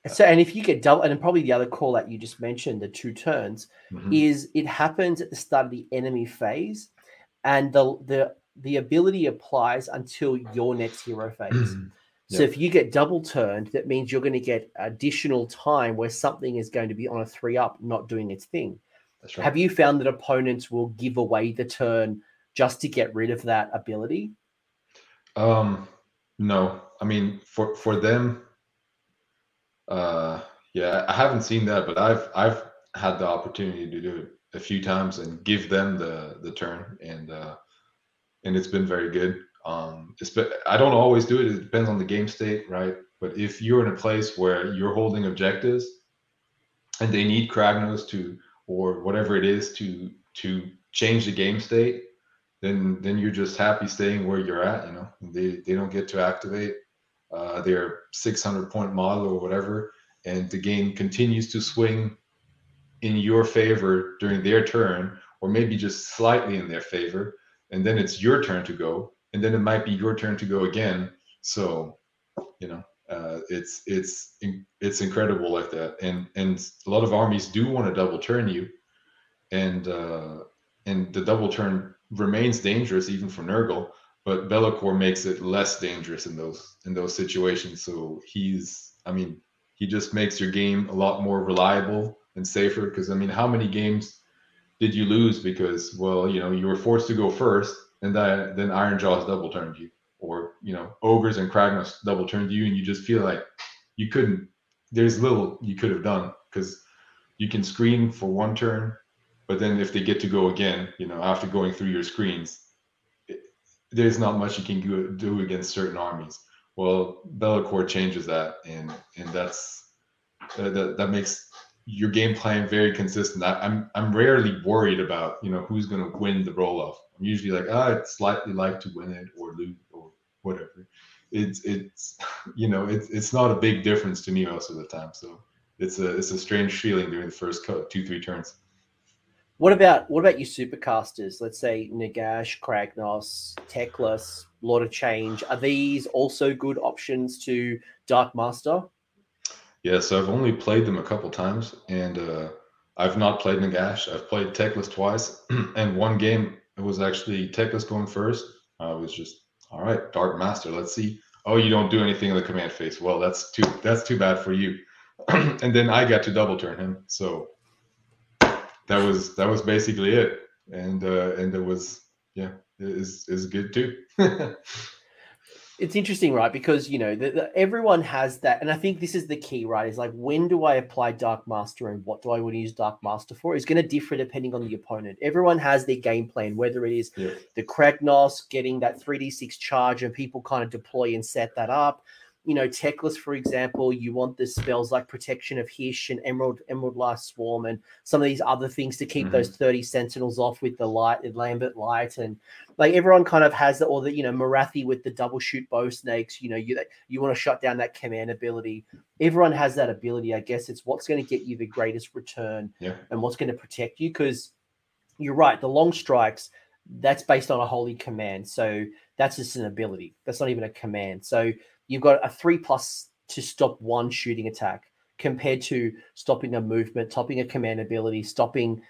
S1: So, and if you get double, and probably the other call that you just mentioned, the two turns, mm-hmm. is it happens at the start of the enemy phase, and the the the ability applies until your next hero *clears throat* phase. So if you get double turned, that means you're going to get additional time where something is going to be on a three up, not doing its thing. Right. Have you found that opponents will give away the turn just to get rid of that ability?
S2: Um, no. I mean, for for them, uh, yeah, I haven't seen that, but I've I've had the opportunity to do it a few times and give them the the turn, and uh, and it's been very good. Um, it's been, I don't always do it. It depends on the game state, right? But if you're in a place where you're holding objectives, and they need Kragnos to or whatever it is to to change the game state, then then you're just happy staying where you're at. You know, they they don't get to activate uh, their 600 point model or whatever, and the game continues to swing in your favor during their turn, or maybe just slightly in their favor, and then it's your turn to go, and then it might be your turn to go again. So, you know, uh, it's it's it's incredible like that, and and a lot of armies do want to double turn you, and uh, and the double turn remains dangerous even for Nurgle but Be'lakor makes it less dangerous in those in those situations. So he's, I mean, he just makes your game a lot more reliable and safer. Because I mean, how many games did you lose because, well, you know, you were forced to go first, and that, then Ironjawz double turned you, or you know, Ogres and Kragnos double turned you, and you just feel like you couldn't. There's little you could have done because you can screen for one turn, but then if they get to go again, you know, after going through your screens, there's not much you can do against certain armies. Well, Be'lakor changes that, and and that's uh, that that makes your game plan very consistent. I, am I'm, I'm rarely worried about you know who's going to win the roll off. I'm usually like, ah, oh, it's slightly like to win it or lose or whatever. It's it's *laughs* you know it's it's not a big difference to me most of the time. So it's a it's a strange feeling during the first two three turns.
S1: What about what about your supercasters? Let's say Nagash, Kragnos, Teclis, Lord of Change. Are these also good options to Dark Master?
S2: Yeah, so I've only played them a couple times, and uh, I've not played Nagash. I've played Teclis twice, *clears throat* and one game it was actually Teclis going first. I was just all right, Dark Master. Let's see. Oh, you don't do anything in the command phase. Well, that's too that's too bad for you. *clears throat* and then I got to double turn him. So that was that was basically it, and uh, and it was yeah is is good too. *laughs*
S1: it's interesting, right? Because you know the, the, everyone has that, and I think this is the key, right? Is like when do I apply Dark Master and what do I want to use Dark Master for? Is going to differ depending on the opponent. Everyone has their game plan, whether it is yeah. the Kragnos getting that three d six charge and people kind of deploy and set that up you know, Teclis, for example, you want the spells like Protection of Hysh and Emerald Emerald Life Swarm and some of these other things to keep mm-hmm. those 30 Sentinels off with the light, Lambent Light. And like everyone kind of has the, or the, you know, Morathi with the double shoot bow snakes, you know, you, you want to shut down that command ability. Everyone has that ability. I guess it's what's going to get you the greatest return
S2: yeah.
S1: and what's going to protect you. Because you're right, the long strikes, that's based on a holy command. So that's just an ability. That's not even a command. So you've got a three plus to stop one shooting attack compared to stopping a movement, stopping a command ability, stopping.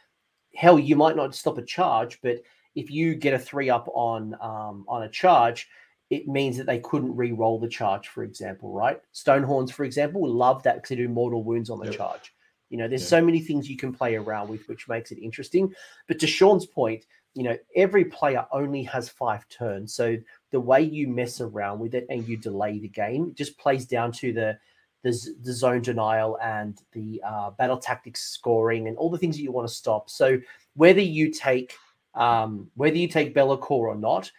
S1: Hell, you might not stop a charge, but if you get a three up on um, on a charge, it means that they couldn't re-roll the charge, for example, right? Stonehorns, for example, love that because they do mortal wounds on the yep. charge. You know, there's yep. so many things you can play around with, which makes it interesting. But to Sean's point, you know, every player only has five turns. So the way you mess around with it and you delay the game just plays down to the the, the zone denial and the uh, battle tactics scoring and all the things that you want to stop. So whether you take um, whether you take Be'lakor or not,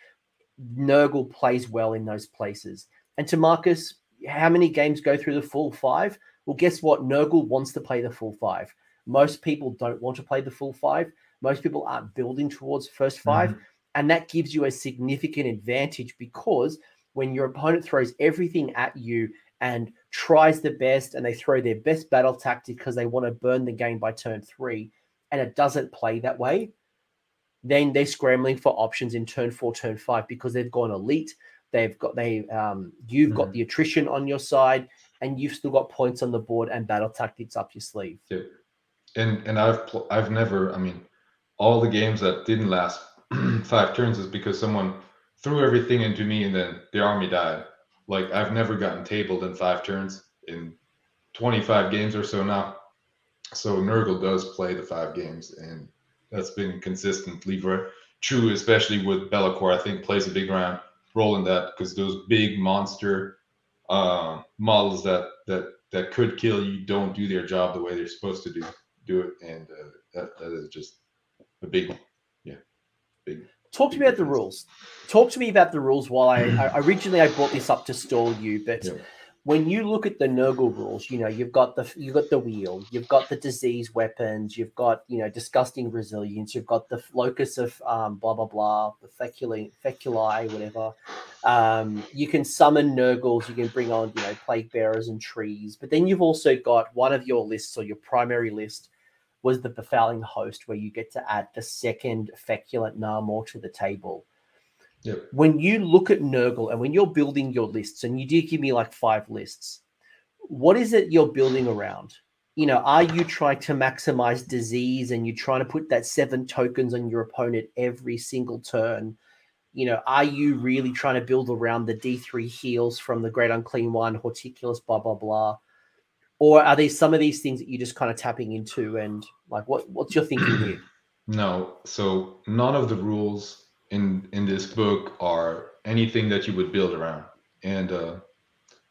S1: Nurgle plays well in those places. And to Marcus, how many games go through the full five? Well, guess what? Nurgle wants to play the full five. Most people don't want to play the full five. Most people aren't building towards first 5 mm-hmm. And that gives you a significant advantage because when your opponent throws everything at you and tries the best and they throw their best battle tactic because they want to burn the game by turn three and it doesn't play that way, then they're scrambling for options in turn four, turn five because they've gone elite. They've got they um you've mm-hmm. got the attrition on your side and you've still got points on the board and battle tactics up your sleeve.
S2: Yeah. And and I've pl- I've never I mean all the games that didn't last *clears throat* five turns is because someone threw everything into me and then the army died. Like I've never gotten tabled in five turns in 25 games or so now. So Nurgle does play the five games, and that's been consistently true, especially with Be'lakor. I think plays a big round role in that because those big monster uh, models that that that could kill you don't do their job the way they're supposed to do do it, and uh, that that is just a big yeah,
S1: big. Talk to me about the rules. Talk to me about the rules. While I, I originally I brought this up to stall you, but yeah. when you look at the Nurgle rules, you know you've got the you've got the wheel, you've got the disease weapons, you've got you know disgusting resilience, you've got the locus of um, blah blah blah, the feculi, feculi, whatever. Um, you can summon Nurgles, you can bring on you know plague bearers and trees, but then you've also got one of your lists or your primary list was the befouling host, where you get to add the second feculent Gnarlmaw to the table.
S2: Yep.
S1: When you look at Nurgle and when you're building your lists, and you did give me like five lists, what is it you're building around? You know, are you trying to maximize disease and you're trying to put that seven tokens on your opponent every single turn? You know, are you really trying to build around the D3 heals from the Great Unclean One, Horticulous, blah, blah, blah? Or are these some of these things that you're just kind of tapping into and like what what's your thinking here? *clears throat*
S2: No. So none of the rules in in this book are anything that you would build around. And uh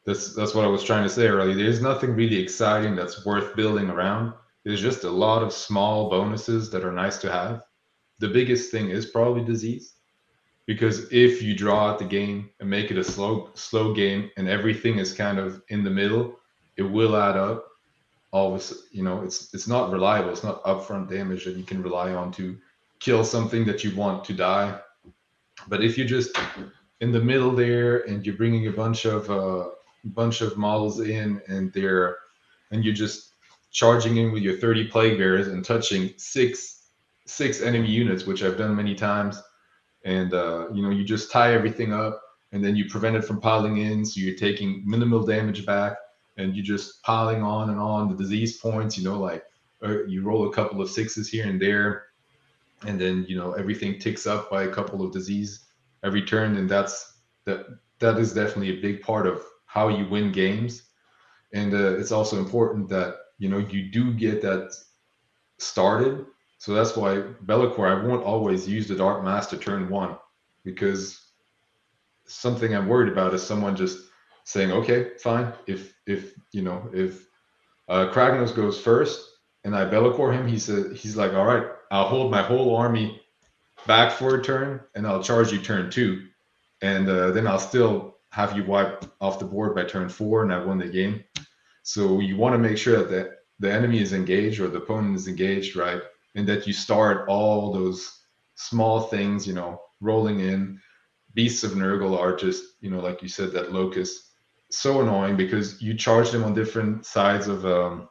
S2: that's that's what i was trying to say earlier. There's nothing really exciting that's worth building around. There's just a lot of small bonuses that are nice to have. The biggest thing is probably disease. Because if you draw out the game and make it a slow slow game and everything is kind of in the middle, it will add up. Always, you know, it's it's not reliable. It's not upfront damage that you can rely on to kill something that you want to die. But if you're just in the middle there and you're bringing a bunch of uh, bunch of models in and they're and you're just charging in with your 30 plague bearers and touching six six enemy units, which I've done many times and uh, you know you just tie everything up and then you prevent it from piling in so you're taking minimal damage back and you're just piling on and on the disease points you know like uh, you roll a couple of sixes here and there and then you know everything ticks up by a couple of disease every turn and that's that that is definitely a big part of how you win games. And uh, it's also important that you know you do get that started. So that's why Be'lakor, I won't always use the Dark Master turn one because something I'm worried about is someone just saying, okay, fine. If if you know if uh, Kragnos goes first and I Be'lakor him, he said he's like, all right, I'll hold my whole army back for a turn and I'll charge you turn two, and uh, then I'll still have you wipe off the board by turn four and I've won the game. So you want to make sure that the, the enemy is engaged or the opponent is engaged, right? and that you start all those small things, you know, rolling in. Beasts of Nurgle are just, you know, like you said, that locust, so annoying because you charge them on different sides of um,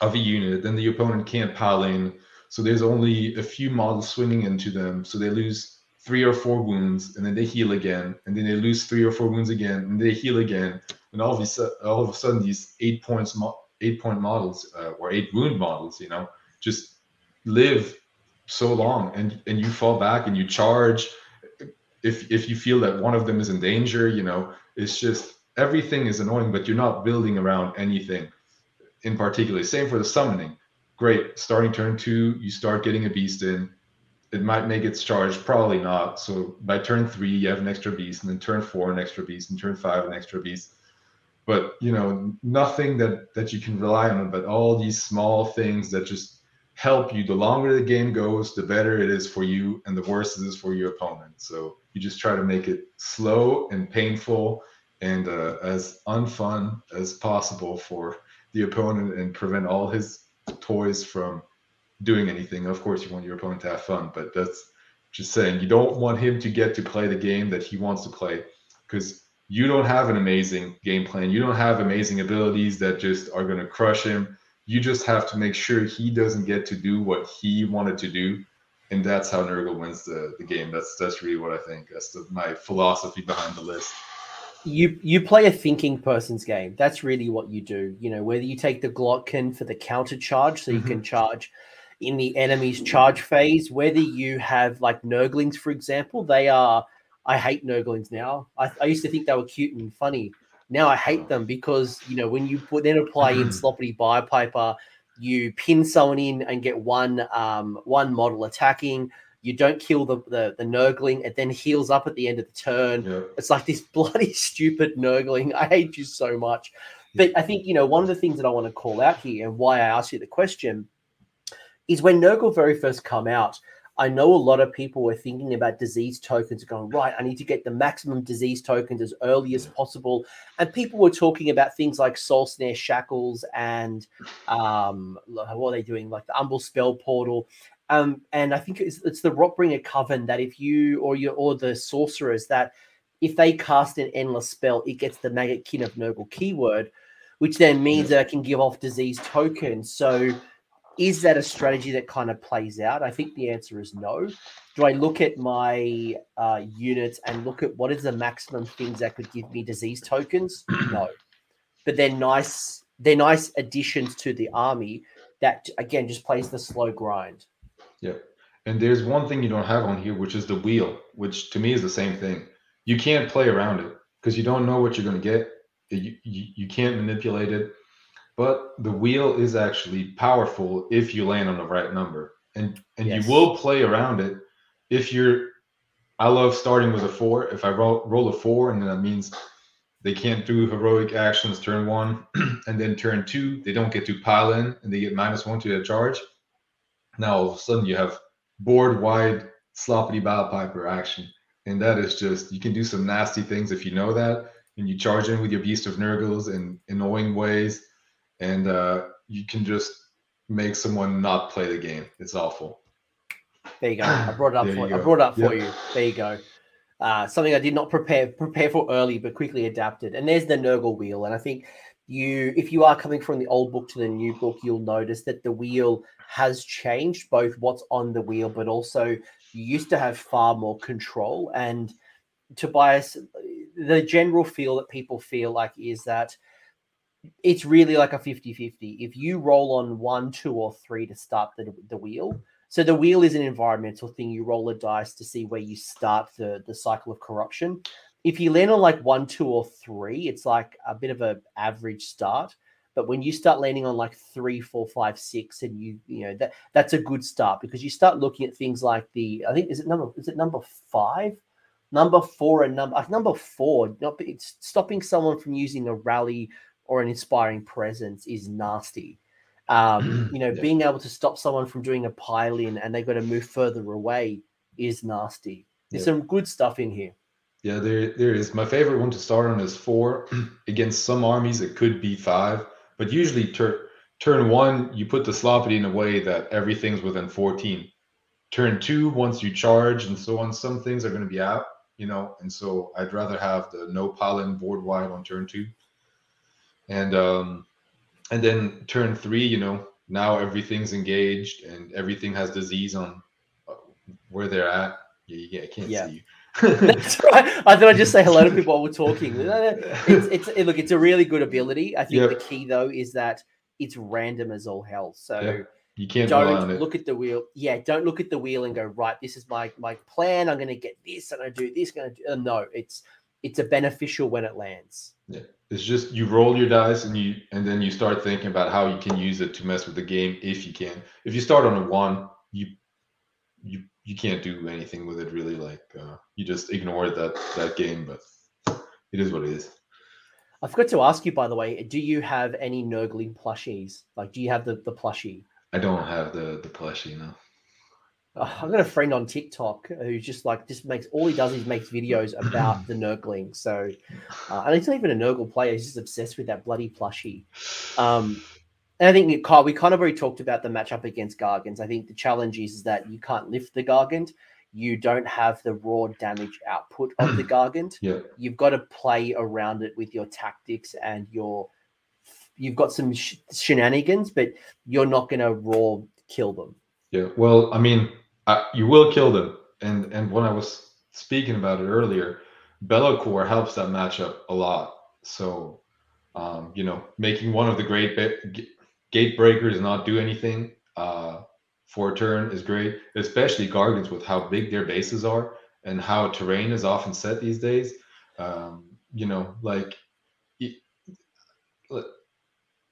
S2: of a unit, then the opponent can't pile in. So there's only a few models swinging into them, so they lose three or four wounds, and then they heal again, and then they lose three or four wounds again, and they heal again, and all of a all of a sudden these eight points, eight point models uh, or eight wound models, you know, just live so long. And and you fall back and you charge. If if you feel that one of them is in danger you know it's just everything is annoying but you're not building around anything in particular. Same for the summoning. Great starting turn two you start getting a beast in. It might make its charge probably not. So by turn three you have an extra beast and then turn four an extra beast and turn five an extra beast. But you know nothing that that you can rely on but all these small things that just help you. The longer the game goes, the better it is for you, and the worse it is for your opponent. So you just try to make it slow and painful and uh, as unfun as possible for the opponent and prevent all his toys from doing anything. Of course, you want your opponent to have fun, but that's just saying you don't want him to get to play the game that he wants to play because you don't have an amazing game plan. You don't have amazing abilities that just are going to crush him you just have to make sure he doesn't get to do what he wanted to do, and that's how Nurgle wins the, the game. That's that's really what I think. That's the, my philosophy behind the list.
S1: You you play a thinking person's game. That's really what you do. You know whether you take the Glottkin for the counter charge, so you mm-hmm. can charge in the enemy's charge phase. Whether you have like Nurglings, for example, they are. I hate Nurglings now. I, I used to think they were cute and funny now I hate them because you know when you put then apply in sloppy Bilepiper, you pin someone in and get one um, one model attacking. You don't kill the, the the Nurgling, it then heals up at the end of the turn. Yeah. It's like this *laughs* bloody stupid Nurgling. I hate you so much. But I think you know one of the things that I want to call out here and why I asked you the question is when Nurgle very first come out I know a lot of people were thinking about disease tokens, going, right, I need to get the maximum disease tokens as early as possible. And people were talking about things like Soul Snare Shackles and um, what are they doing? Like the Umbral Spell Portal. Um, and I think it's, it's the Rotbringer Coven that if you or you or the sorcerers that if they cast an endless spell, it gets the Maggotkin of Nurgle keyword, which then means that it can give off disease tokens. So is that a strategy that kind of plays out? I think the answer is no. Do I look at my uh, units and look at what is the maximum things that could give me disease tokens? *clears throat* no, but they're nice. They're nice additions to the army that again just plays the slow grind.
S2: Yeah, and there's one thing you don't have on here, which is the wheel, which to me is the same thing. You can't play around it because you don't know what you're going to get. You, you, you can't manipulate it but the wheel is actually powerful if you land on the right number and and yes. you will play around it if you're i love starting with a four if i roll, roll a four and then that means they can't do heroic actions turn one *clears throat* and then turn two they don't get to pile in and they get minus one to their charge now all of a sudden you have board wide sloppy Bilepiper action and that is just you can do some nasty things if you know that, and you charge in with your Beast of Nurgles in annoying ways, and uh, you can just make someone not play the game. It's awful.
S1: There you go. I brought it up for I brought it up for yep. you. There you go. Uh, something I did not prepare prepare for early, but quickly adapted. And there's the Nurgle wheel. And I think you, if you are coming from the old book to the new book, you'll notice that the wheel has changed, both what's on the wheel, but also you used to have far more control. And Tobias, the general feel that people feel like is that it's really like a 50 50. If you roll on one, two, or three to start the, the wheel, so the wheel is an environmental thing. You roll a dice to see where you start the, the cycle of corruption. If you land on like one, two, or three, it's like a bit of an average start. But when you start landing on like three, four, five, six, and you you know that that's a good start because you start looking at things like the I think is it number is it number five, number four, and number number four. Not it's stopping someone from using a rally or an inspiring presence is nasty. Um, *clears throat* you know, yeah. being able to stop someone from doing a pile in and they've got to move further away is nasty. There's yeah. some good stuff in here.
S2: Yeah, there there is. My favorite one to start on is four. *clears throat* Against some armies, it could be five, but usually turn turn one, you put the Sloppity in a way that everything's within 14. Turn two, once you charge and so on, some things are going to be out, you know, and so I'd rather have the no piling board wide on turn two. And um and then turn three, you know, now everything's engaged and everything has disease on uh, where they're at. Yeah, yeah I can't yeah. see you. *laughs*
S1: That's *laughs* right. I thought I'd just say hello to people while we're talking. It's, it's it, look, it's a really good ability. I think yep. the key though is that it's random as all hell. So yep.
S2: you can't
S1: don't look at the wheel. Yeah, don't look at the wheel and go right. This is my my plan. I'm going to get this and I do this. Going to do. No, it's it's a beneficial when it lands.
S2: Yeah, it's just you roll your dice and you and then you start thinking about how you can use it to mess with the game if you can. If you start on a one, you you you can't do anything with it really. Like uh, you just ignore that that game, but it is what it is.
S1: I forgot to ask you, by the way, do you have any Nurgling plushies? Like, do you have the the plushie?
S2: I don't have the the plushie, no.
S1: I've got a friend on TikTok who just like just makes all he does is makes videos about the Nurgling. So, uh, and he's not even a Nurgle player; he's just obsessed with that bloody plushie. Um, and I think, Kyle, we kind of already talked about the matchup against Gargants. I think the challenge is, is that you can't lift the Gargant. You don't have the raw damage output of the *clears throat* Gargant.
S2: Yeah.
S1: You've got to play around it with your tactics and your. You've got some sh- shenanigans, but you're not going to raw kill them.
S2: Yeah. Well, I mean, uh, you will kill them, and and when I was speaking about it earlier, Be'lakor helps that matchup a lot. So, um, you know, making one of the great gate breakers not do anything uh, for a turn is great, especially Gargants with how big their bases are and how terrain is often set these days. Um, you know, like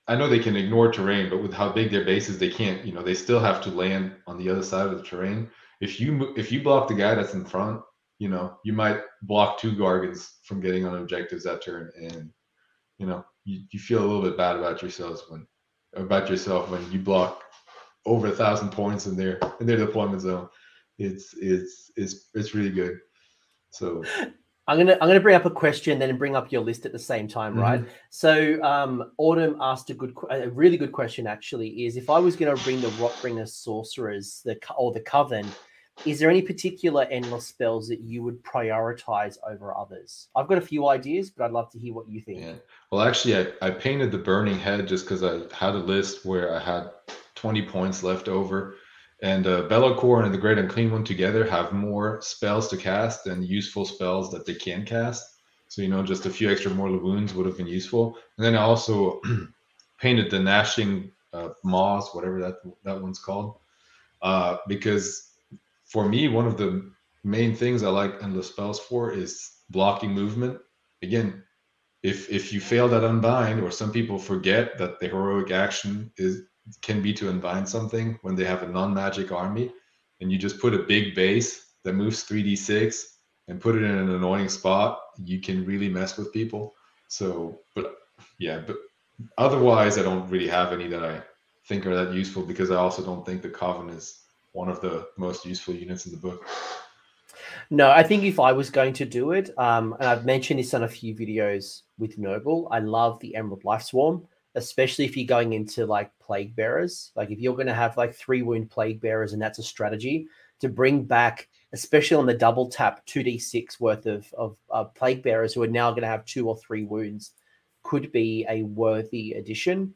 S2: I know they can ignore terrain, but with how big their bases, they can't. You know, they still have to land on the other side of the terrain. If you if you block the guy that's in front, you know, you might block two Gargants from getting on objectives that turn, and you know, you, you feel a little bit bad about yourselves when about yourself when you block over a thousand points in their in their deployment zone. It's it's it's it's really good. So
S1: I'm gonna I'm gonna bring up a question, then bring up your list at the same time, mm-hmm. right? So um, Autumn asked a good, a really good question actually. Is if I was gonna bring the Rotbringer sorcerers, the or the Coven, is there any particular endless spells that you would prioritize over others? I've got a few ideas, but I'd love to hear what you think.
S2: Yeah. Well, actually, I, I painted the Burning Head just because I had a list where I had 20 points left over. And uh, Be'lakor and the Great Unclean One together have more spells to cast than useful spells that they can cast. So, you know, just a few extra mortal wounds would have been useful. And then I also *clears throat* painted the Gnashing uh, Maws, whatever that, that one's called, uh, because for me, one of the main things I like endless spells for is blocking movement. Again, if if you fail that unbind, or some people forget that the heroic action is can be to unbind something when they have a non-magic army, and you just put a big base that moves 3d6 and put it in an annoying spot, you can really mess with people. So, but yeah, but otherwise, I don't really have any that I think are that useful because I also don't think the Coven is one of the most useful units in the book.
S1: No, I think if I was going to do it, um, and I've mentioned this on a few videos with Noble, I love the Emerald Life Swarm, especially if you're going into like Plague Bearers. Like if you're going to have like three wound Plague Bearers, and that's a strategy to bring back, especially on the double tap, two d six worth of of uh, Plague Bearers who are now going to have two or three wounds, could be a worthy addition.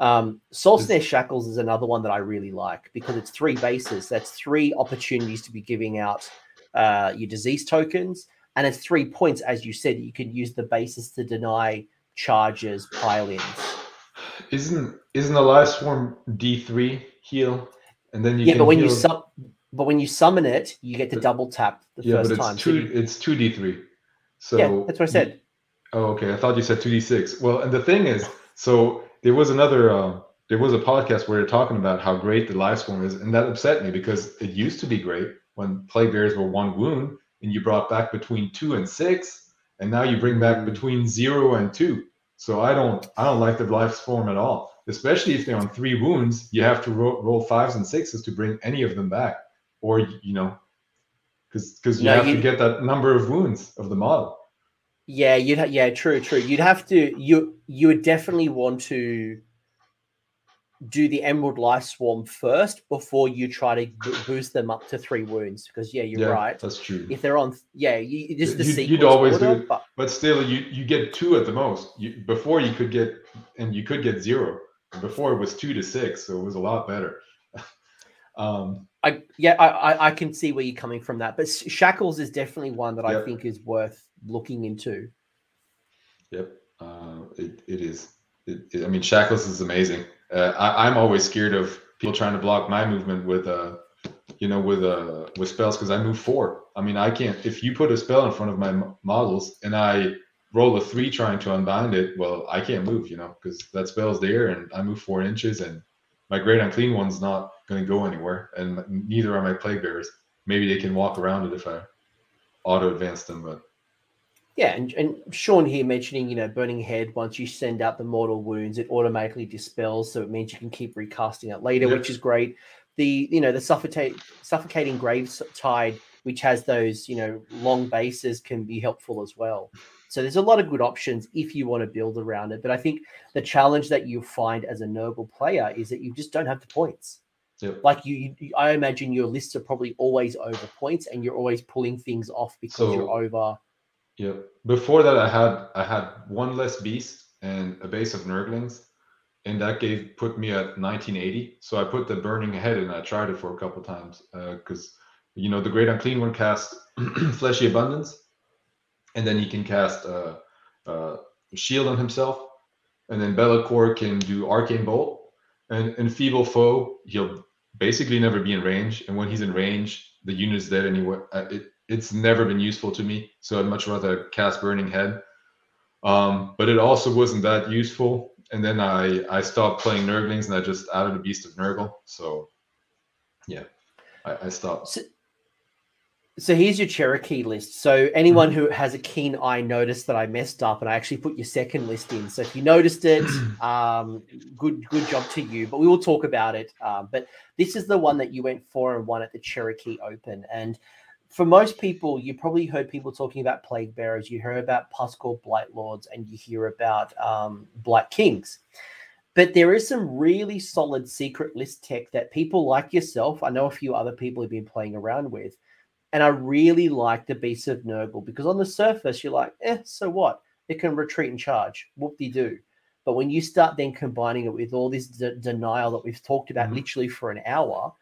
S1: Um, Soul Snare Shackles is another one that I really like because it's three bases. That's three opportunities to be giving out uh, your disease tokens, and it's three points, as you said. You can use the basis to deny charges, pile-ins.
S2: Isn't isn't the life swarm D three heal, and then you
S1: yeah, but when you
S2: heal-
S1: sum, but when you summon it, you get to
S2: But-
S1: double tap the
S2: yeah,
S1: first
S2: but it's
S1: time. So
S2: two
S1: you-
S2: it's two D three. So
S1: yeah, that's what I said.
S2: Oh, okay. I thought you said 2d6. Well, and the thing is, so there was another, um, there was a podcast where they're talking about how great the life swarm is, and that upset me because it used to be great when plague bears were one wound, and you brought back between two and six, and now you bring back
S1: Mm.
S2: between zero and two. So I don't, I don't like the life swarm at all. Especially if they're on three wounds, you have to roll, roll fives and sixes to bring any of them back, or you know, because because you have
S1: you-
S2: to get that number of wounds of the model.
S1: Yeah, you'd ha- yeah, true, true. You'd have to you you would definitely want to do the Emerald Life Swarm first before you try to boost them up to three wounds. Because yeah, you're
S2: yeah,
S1: right.
S2: That's true.
S1: If they're on, yeah, you, just the
S2: You'd- you'd always
S1: order,
S2: do it.
S1: but
S2: But still, you you get two at the most. You, before you could get, and you could get zero. Before it was two to six, so it was a lot better. *laughs* um,
S1: I yeah, I, I I can see where you're coming from that. But Shackles is definitely one that I think is worth looking into.
S2: yep, uh, it, it is. It, it- I mean, Shackles is amazing. Uh, I, I'm always scared of people trying to block my movement with uh, you know, with a with spells because I move four. I mean, I can't. If you put a spell in front of my models and I roll a three trying to unbind it, well, I can't move. You know, because that spell's there and I move four inches and my great unclean one's not going to go anywhere, and neither are my plague bearers. Maybe they can walk around it if I auto advance them, but
S1: Yeah, and, and Sean here mentioning, you know, burning head, once you send out the mortal wounds, it automatically dispels. So it means you can keep recasting it later,
S2: Yep.
S1: which is great. The, you know, the suffocate, suffocating graves tide, which has those, you know, long bases can be helpful as well. So there's a lot of good options if you want to build around it. But I think the challenge that you find as a Nurgle player is that you just don't have the points.
S2: Yep.
S1: Like you, you I imagine your lists are probably always over points and you're always pulling things off because you're over.
S2: Yeah. Before that, I had I had one less beast and a base of Nurglings, and that gave put me at 1980. So I put the burning head and I tried it for a couple times uh, because you know the great unclean one cast *clears throat* fleshy abundance, and then he can cast uh, uh, shield on himself, and then Be'lakor can do arcane bolt, and and feeble foe he'll basically never be in range, and when he's in range, the unit's dead anyway. Uh, it, it's never been useful to me, so I'd much rather cast Burning Head. Um, but it also wasn't that useful, and then I I stopped playing Nurglings and I just added a Beast of Nurgle. So yeah, I, I stopped.
S1: So, so here's your Cherokee list. So anyone who has a keen eye noticed that I messed up, and I actually put your second list in. So if you noticed it, *clears throat* um, good good job to you. But we will talk about it. Um, but this is the one that you went four and one at the Cherokee Open, and for most people, you probably heard people talking about plague bearers. You hear about Pusgoyle Blight Lords, and you hear about um, Blight Kings. But there is some really solid secret list tech that people like yourself, I know a few other people have been playing around with. And I really like the Beast of Nurgle because on the surface, you're like, eh, so what? It can retreat and charge. Whoop de do. But when you start then combining it with all this de- denial that we've talked about
S2: Mhm.
S1: literally for an hour,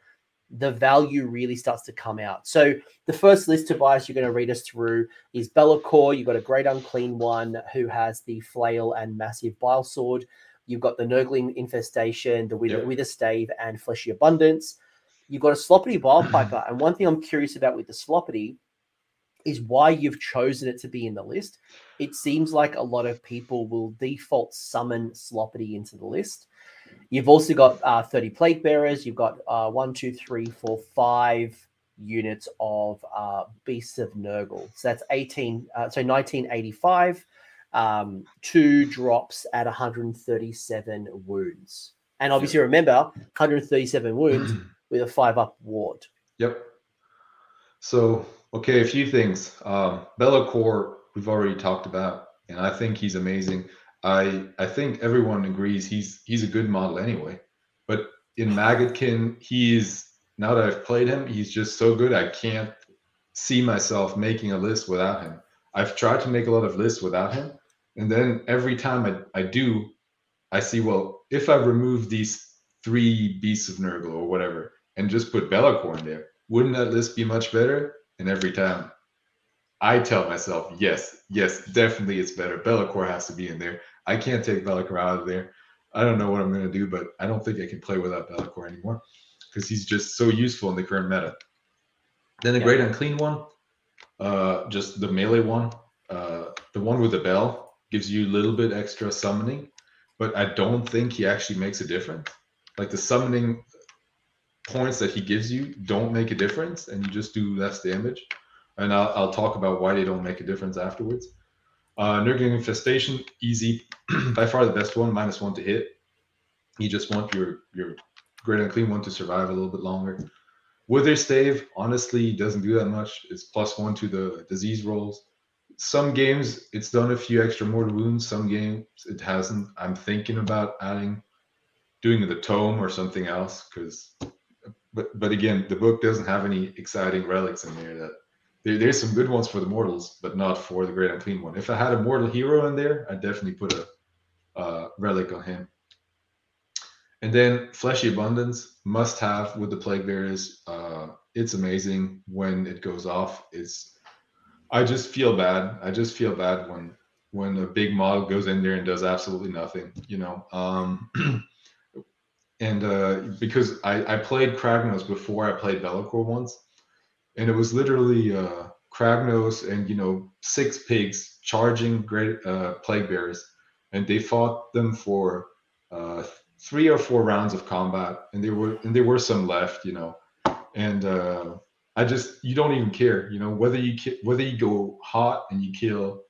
S1: the value really starts to come out. So the first list, Tobias, you're going to read us through is Be'lakor. You've got a great unclean one who has the flail and massive bile sword. You've got the Nurgling infestation, the Wither,
S2: Yep.
S1: Wither stave, and fleshy abundance. You've got a sloppity piper. and one thing I'm curious about with the sloppity is why you've chosen it to be in the list. It seems like a lot of people will default summon sloppity into the list. You've also got uh, 30 plague bearers. You've got uh, one, two, three, four, five units of uh, beasts of Nurgle. So that's 18, uh, so 1985. Um, two drops at 137 wounds. And obviously, remember 137 wounds *clears throat* with a five up ward.
S2: Yep. So Okay, a few things. Um, Be'lakor, we've already talked about, and I think he's amazing. I I think everyone agrees he's he's a good model anyway. But in Maggotkin, he's now that I've played him, he's just so good. I can't see myself making a list without him. I've tried to make a lot of lists without him, and then every time I, I do, I see well if I remove these three beasts of Nurgle or whatever and just put Be'lakor in there, wouldn't that list be much better? And every time I tell myself, yes, yes, definitely it's better. Be'lakor has to be in there. I can't take Be'lakor out of there. I don't know what I'm going to do, but I don't think I can play without Be'lakor anymore because he's just so useful in the current meta. Then the yeah. Great Unclean one, uh, just the melee one, uh, the one with the bell gives you a little bit extra summoning, but I don't think he actually makes a difference. Like the summoning points that he gives you don't make a difference, and you just do less damage. And I'll, I'll talk about why they don't make a difference afterwards. Uh, Nurgling Infestation, easy, *clears throat* by far the best one, minus one to hit. You just want your your great unclean one to survive a little bit longer. Wither Stave, honestly, doesn't do that much. It's plus one to the disease rolls. Some games it's done a few extra mortal wounds. Some games it hasn't. I'm thinking about adding, doing the tome or something else because, but but again, the book doesn't have any exciting relics in there that there, there's some good ones for the mortals, but not for the great unclean one. If I had a mortal hero in there, I'd definitely put a uh, relic on him. And then fleshy abundance must have with the plague bearers. Uh, it's amazing when it goes off. It's I just feel bad. I just feel bad when when a big model goes in there and does absolutely nothing. You know. Um, *clears throat* and uh, because I, I played Kragnos before I played Be'lakor once, and it was literally uh, Kragnos and you know six pigs charging great uh, plague bearers, and they fought them for uh, three or four rounds of combat, and there were and there were some left, you know, and uh, I just you don't even care, you know, whether you ki- whether you go hot and you kill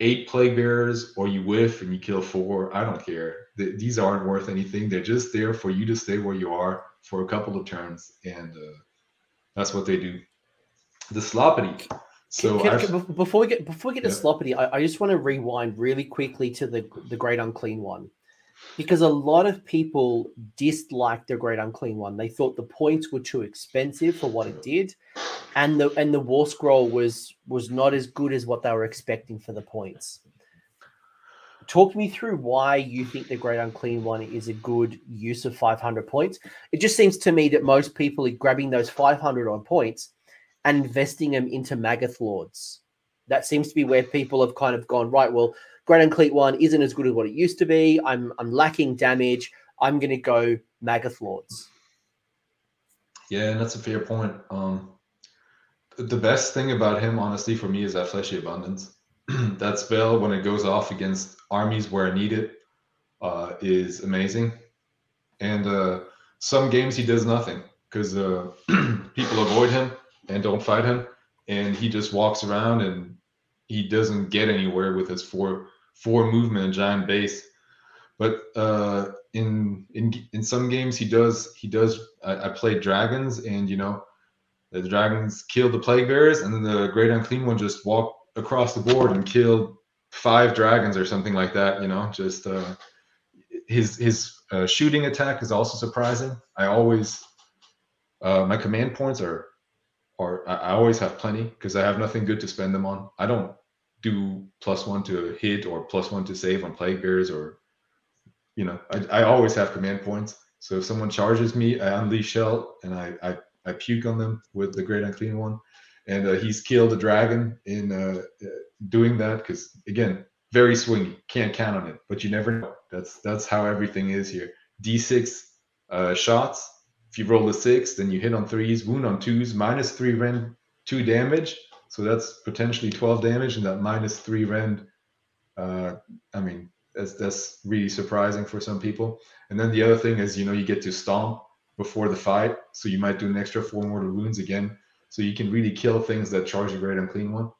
S2: eight plague bearers or you whiff and you kill four, I don't care. The, these aren't worth anything. They're just there for you to stay where you are for a couple of turns, and uh, that's what they do. The sloppity. So
S1: can, can, before we get before we get yeah. to sloppity, I, I, just want to rewind really quickly to the the great unclean one, because a lot of people disliked the great unclean one. They thought the points were too expensive for what it did, and the and the war scroll was was not as good as what they were expecting for the points talk me through why you think the Great Unclean One is a good use of 500 points. It just seems to me that most people are grabbing those 500 on points and investing them into Maggoth Lords. That seems to be where people have kind of gone, right, well, Great Unclean One isn't as good as what it used to be. I'm, I'm lacking damage. I'm going to go Maggoth Lords.
S2: Yeah, and that's a fair point. Um, the best thing about him, honestly, for me, is that fleshy abundance. *clears throat* that spell, when it goes off against armies where needed uh, is amazing. And uh, some games he does nothing because uh, *clears throat* people avoid him and don't fight him, and he just walks around and he doesn't get anywhere with his four four movement and giant base. But uh, in in in some games he does he does. I, I played dragons and you know the dragons killed the plague bearers and then the great unclean one just walked across the board and killed five dragons or something like that. You know, just uh, his his uh, shooting attack is also surprising. I always uh, my command points are are I always have plenty because I have nothing good to spend them on. I don't do plus one to hit or plus one to save on plague bears or you know I, I always have command points. So if someone charges me, I Unleash Hell and I, I I puke on them with the great unclean one and uh, he's killed a dragon in uh, doing that because again very swingy can't count on it but you never know. That's that's how everything is here. D6 uh, shots. If you roll a six then you hit on threes wound on twos minus three rend two damage. So that's potentially 12 damage and that minus three rend. Uh, i mean that's that's really surprising for some people. And then the other thing is you know you get to stomp before the fight so you might do an extra four mortal wounds again so you can really kill things that charge a great unclean one.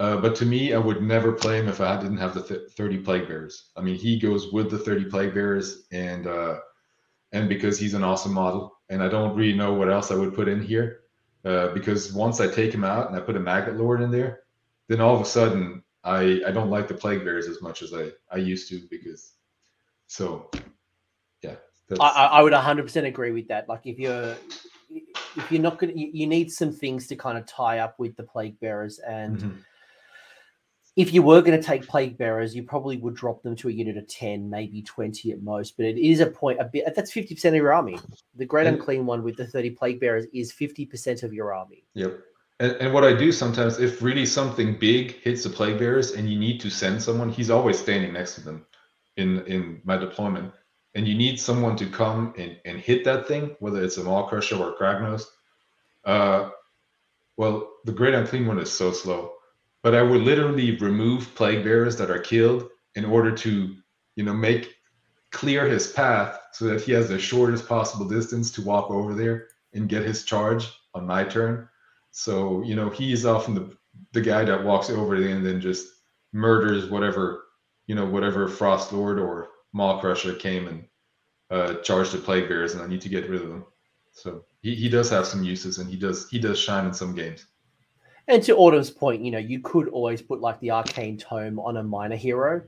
S2: Uh, but to me, I would never play him if I didn't have the th- 30 plague bearers. I mean, he goes with the 30 plague bearers, and uh, and because he's an awesome model, and I don't really know what else I would put in here. Uh, because once I take him out and I put a Maggoth Lord in there, then all of a sudden I I don't like the Plague Bearers as much as I I used to because so yeah.
S1: I, I would 100% agree with that. Like if you're if you're not going to, you need some things to kind of tie up with the plague bearers. And mm-hmm. if you were going to take plague bearers, you probably would drop them to a unit of 10, maybe 20 at most. But it is a point, a bit, that's 50% of your army. The great and, unclean one with the 30 plague bearers is 50% of your army.
S2: Yep. And, and what I do sometimes, if really something big hits the plague bearers and you need to send someone, he's always standing next to them in in my deployment and you need someone to come and, and hit that thing, whether it's a Maw-Krusha or Kragnos, uh, well, the Great Unclean One is so slow. But I would literally remove Plague Bearers that are killed in order to, you know, make clear his path so that he has the shortest possible distance to walk over there and get his charge on my turn. So, you know, he is often the the guy that walks over there and then just murders whatever, you know, whatever Frost Lord or Maw-Krusha came and uh, charged the plague bears, and I need to get rid of them. So he, he does have some uses, and he does he does shine in some games.
S1: And to Autumn's point, you know, you could always put like the arcane tome on a minor hero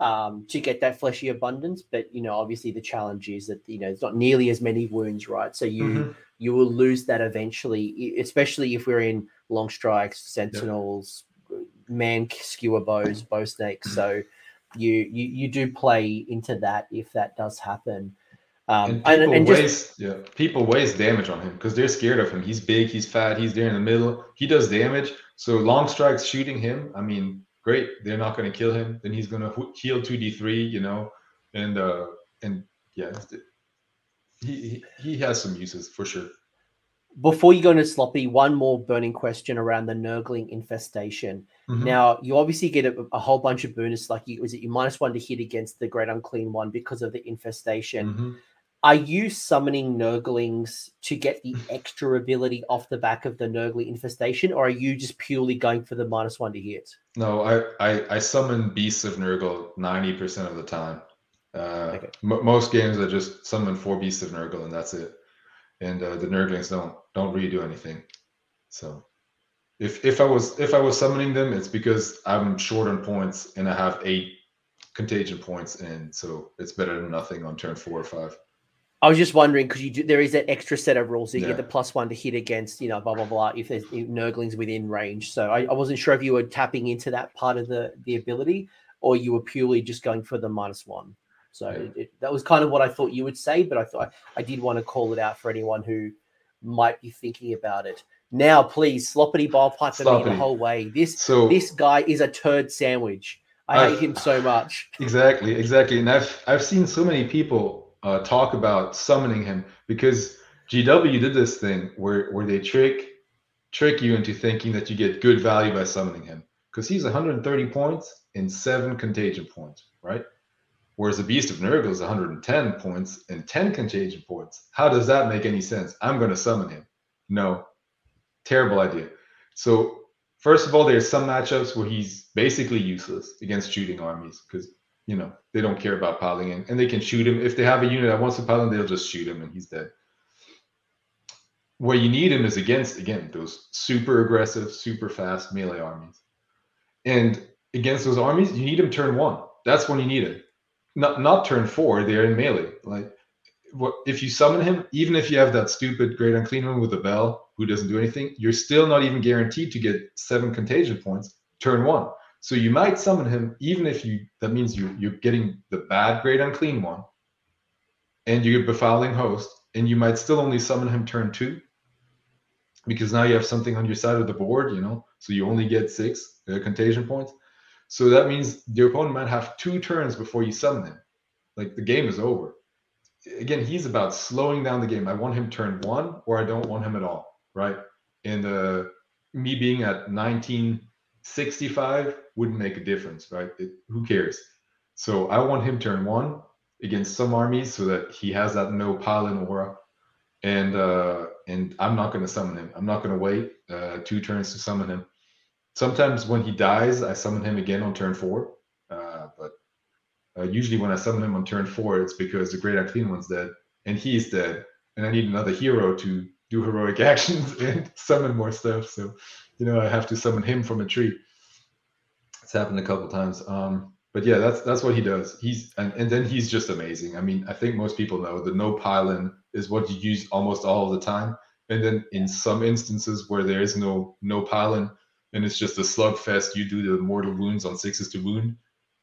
S1: um, to get that fleshy abundance, but you know, obviously the challenge is that you know it's not nearly as many wounds, right? So you mm-hmm. you will lose that eventually, especially if we're in long strikes, sentinels, yep. man skewer bows, bow snakes. So you you you do play into that if that does happen.
S2: Um, and people and, and waste just, yeah people waste damage on him because they're scared of him. He's big, he's fat, he's there in the middle. He does damage. So long strikes shooting him. I mean, great. They're not going to kill him. Then he's going to heal two d three. You know, and uh and yeah, he he has some uses for sure.
S1: Before you go into sloppy, one more burning question around the Nurgling infestation. Mm-hmm. Now, you obviously get a, a, whole bunch of bonus, like you was it you minus one to hit against the Great Unclean One because of the infestation. Mm-hmm. Are you summoning Nurglings to get the *laughs* extra ability off the back of the Nurgling infestation, or are you just purely going for the minus one to hit?
S2: No, I I, I summon Beasts of Nurgle ninety percent of the time. Uh, okay. m- most games I just summon four Beasts of Nurgle and that's it. And uh, the Nurglings don't don't really do anything. So if if I was if I was summoning them, it's because I'm short on points and I have eight contagion points, and so it's better than nothing on turn four or five.
S1: I was just wondering because you do, there is that extra set of rules. So you yeah. get the plus one to hit against, you know, blah blah blah. If there's Nurglings within range, so I, I, wasn't sure if you were tapping into that part of the the ability, or you were purely just going for the minus one. So it, it, that was kind of what I thought you would say, but I thought I did want to call it out for anyone who might be thinking about it. Now, please, sloppity Bilepiper me the whole way. This so, this guy is a turd sandwich. I I've, hate him so much. *laughs*
S2: Exactly, exactly. And I've I've seen so many people uh, talk about summoning him because GW did this thing where where they trick trick you into thinking that you get good value by summoning him because he's 130 points and seven contagion points, right? Whereas the Beast of Nurgle is 110 points and 10 contagion points. How does that make any sense? I'm going to summon him. No, terrible idea. So first of all, there's some matchups where he's basically useless against shooting armies because you know, they don't care about piling in, and they can shoot him. If they have a unit that wants to pile in, they'll just shoot him, and he's dead. Where you need him is against again those super aggressive, super fast melee armies, and against those armies, you need him turn one. That's when you need him, not not turn four. They're in melee. Like, what if you summon him? Even if you have that stupid great unclean one with a bell who doesn't do anything, you're still not even guaranteed to get seven contagion points turn one so you might summon him even if you that means you you're getting the bad great unclean one, and you get befouling host, and you might still only summon him turn two, because now you have something on your side of the board, you know. So you only get six uh, contagion points. So that means your opponent might have two turns before you summon him. Like the game is over. Again, he's about slowing down the game. I want him turn one, or I don't want him at all, right? And uh, me being at 1965 wouldn't make a difference, right? It, who cares? So I want him turn one against some armies so that he has that no pile-in aura. And uh, and I'm not going to summon him. I'm not going to wait uh, two turns to summon him. Sometimes when he dies, I summon him again on turn four. Uh, but uh, usually when I summon him on turn four, it's because the Great Unclean One's dead and he's dead, and I need another hero to do heroic *laughs* actions and summon more stuff. So, you know, I have to summon him from a tree. It's happened a couple times. Um, but yeah, that's that's what he does. He's and, and then he's just amazing. I mean, I think most people know the no pylon is what you use almost all the time. And then in some instances where there is no no pylon and it's just a slugfest, you do the mortal wounds on sixes to wound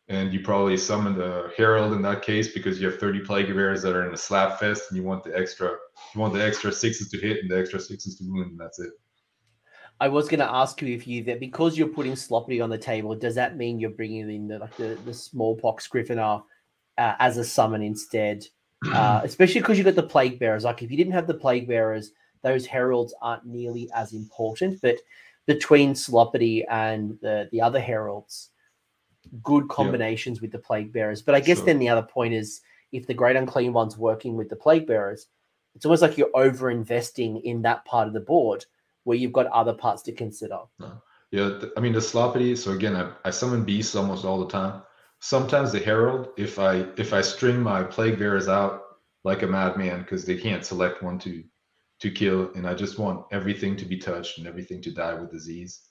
S2: and you probably summon the herald in that case because you have 30 plague bearers that are in a slap fest and you want the extra you want the extra sixes to hit and the extra sixes to wound and that's it.
S1: I was going to ask you if you that because you're putting sloppy on the table does that mean you're bringing in the like the, the Spoilpox Scrivener uh, as a summon instead? *clears throat* Uh, especially because you've got the plague bearers. Like if you didn't have the plague bearers those heralds aren't nearly as important but between sloppy and the the other heralds good combinations with the plague bearers. But I guess sure. then the other point is if the great unclean one's working with the plague bearers, it's almost like you're over investing in that part of the board where you've got other parts to consider.
S2: No. Yeah, I mean the sloppy. So again, I, I summon beasts almost all the time. Sometimes the herald, if I if I string my plague bearers out like a madman because they can't select one to to kill, and I just want everything to be touched and everything to die with disease,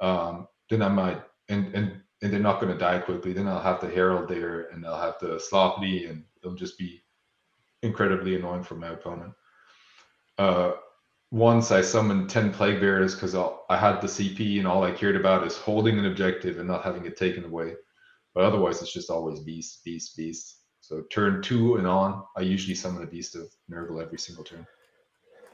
S2: um, then I might and and and they're not going to die quickly. Then I'll have the Herald there, and I'll have the Sloppy, and it'll just be incredibly annoying for my opponent. Uh, once I summoned 10 Plague Bearers because I had the CP and all I cared about is holding an objective and not having it taken away. But otherwise, it's just always Beast, Beast, Beast. So turn two and on, I usually summon a Beast of Nurgle every single turn.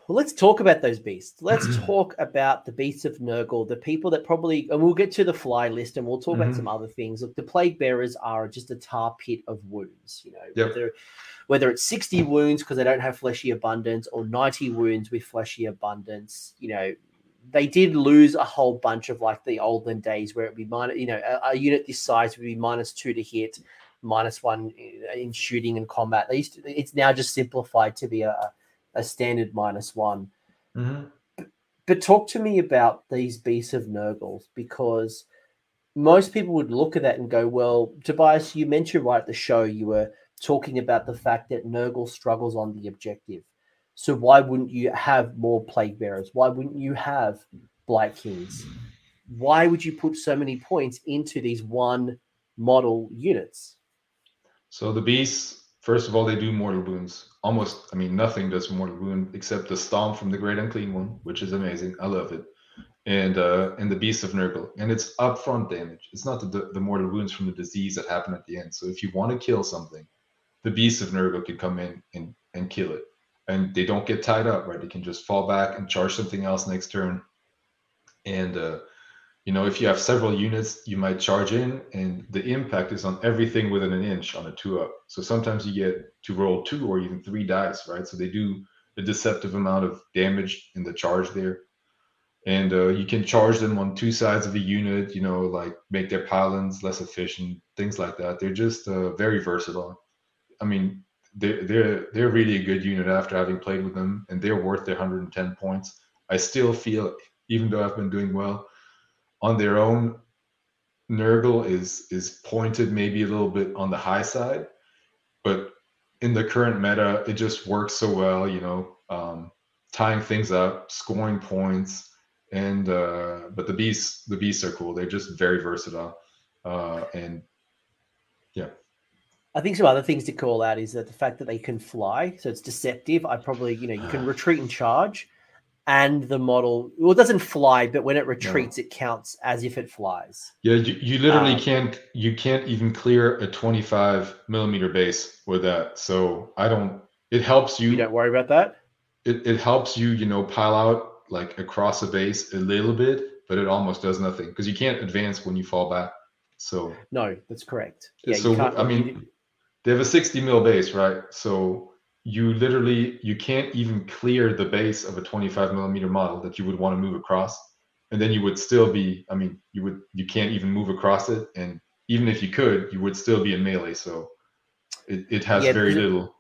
S1: Well, let's talk about those beasts. Let's talk about the beasts of Nurgle, the people that probably, and we'll get to the fly list and we'll talk mm-hmm. about some other things. Look, the plague bearers are just a tar pit of wounds, you know, yep. whether, whether it's 60 wounds because they don't have fleshy abundance or 90 wounds with fleshy abundance, you know, they did lose a whole bunch of like the olden days where it'd be minus, you know, a, a unit this size would be minus two to hit, minus one in shooting and combat. They used to, it's now just simplified to be a, a standard minus one.
S2: Mm-hmm.
S1: But, but talk to me about these beasts of Nurgles because most people would look at that and go, well, Tobias, you mentioned right at the show you were talking about the fact that Nurgle struggles on the objective. So why wouldn't you have more plague bearers? Why wouldn't you have blight kings? Why would you put so many points into these one model units?
S2: So the beasts First of all, they do mortal wounds. Almost, I mean, nothing does mortal wound except the stomp from the Great Unclean One, which is amazing. I love it. And uh, and the Beast of Nurgle, and it's upfront damage. It's not the the mortal wounds from the disease that happen at the end. So if you want to kill something, the Beast of Nurgle can come in and and kill it, and they don't get tied up, right? They can just fall back and charge something else next turn, and uh, you know, if you have several units, you might charge in, and the impact is on everything within an inch on a two up. So sometimes you get to roll two or even three dice, right? So they do a deceptive amount of damage in the charge there. And uh, you can charge them on two sides of a unit, you know, like make their pylons less efficient, things like that. They're just uh, very versatile. I mean, they're, they're, they're really a good unit after having played with them, and they're worth their 110 points. I still feel, even though I've been doing well, on their own, Nurgle is is pointed maybe a little bit on the high side, but in the current meta, it just works so well. You know, um, tying things up, scoring points, and uh, but the beasts the beasts are cool. They're just very versatile, uh, and yeah.
S1: I think some other things to call out is that the fact that they can fly, so it's deceptive. I probably, you know, you can *sighs* retreat and charge, and the model well it doesn't fly but when it retreats no. it counts as if it flies.
S2: Yeah you, you literally um, can't you can't even clear a 25 millimeter base with that. So i don't it helps you
S1: you don't worry about that?
S2: It, it helps you you know pile out like across a base a little bit but it almost does nothing because you can't advance when you fall back so.
S1: No that's correct. Yeah
S2: so i mean they have a 60 mil base right? So you literally you can't even clear the base of a 25 millimeter model that you would want to move across. And then you would still be i mean you would you can't even move across it. And even if you could you would still be in melee. So it, it has yeah, very little.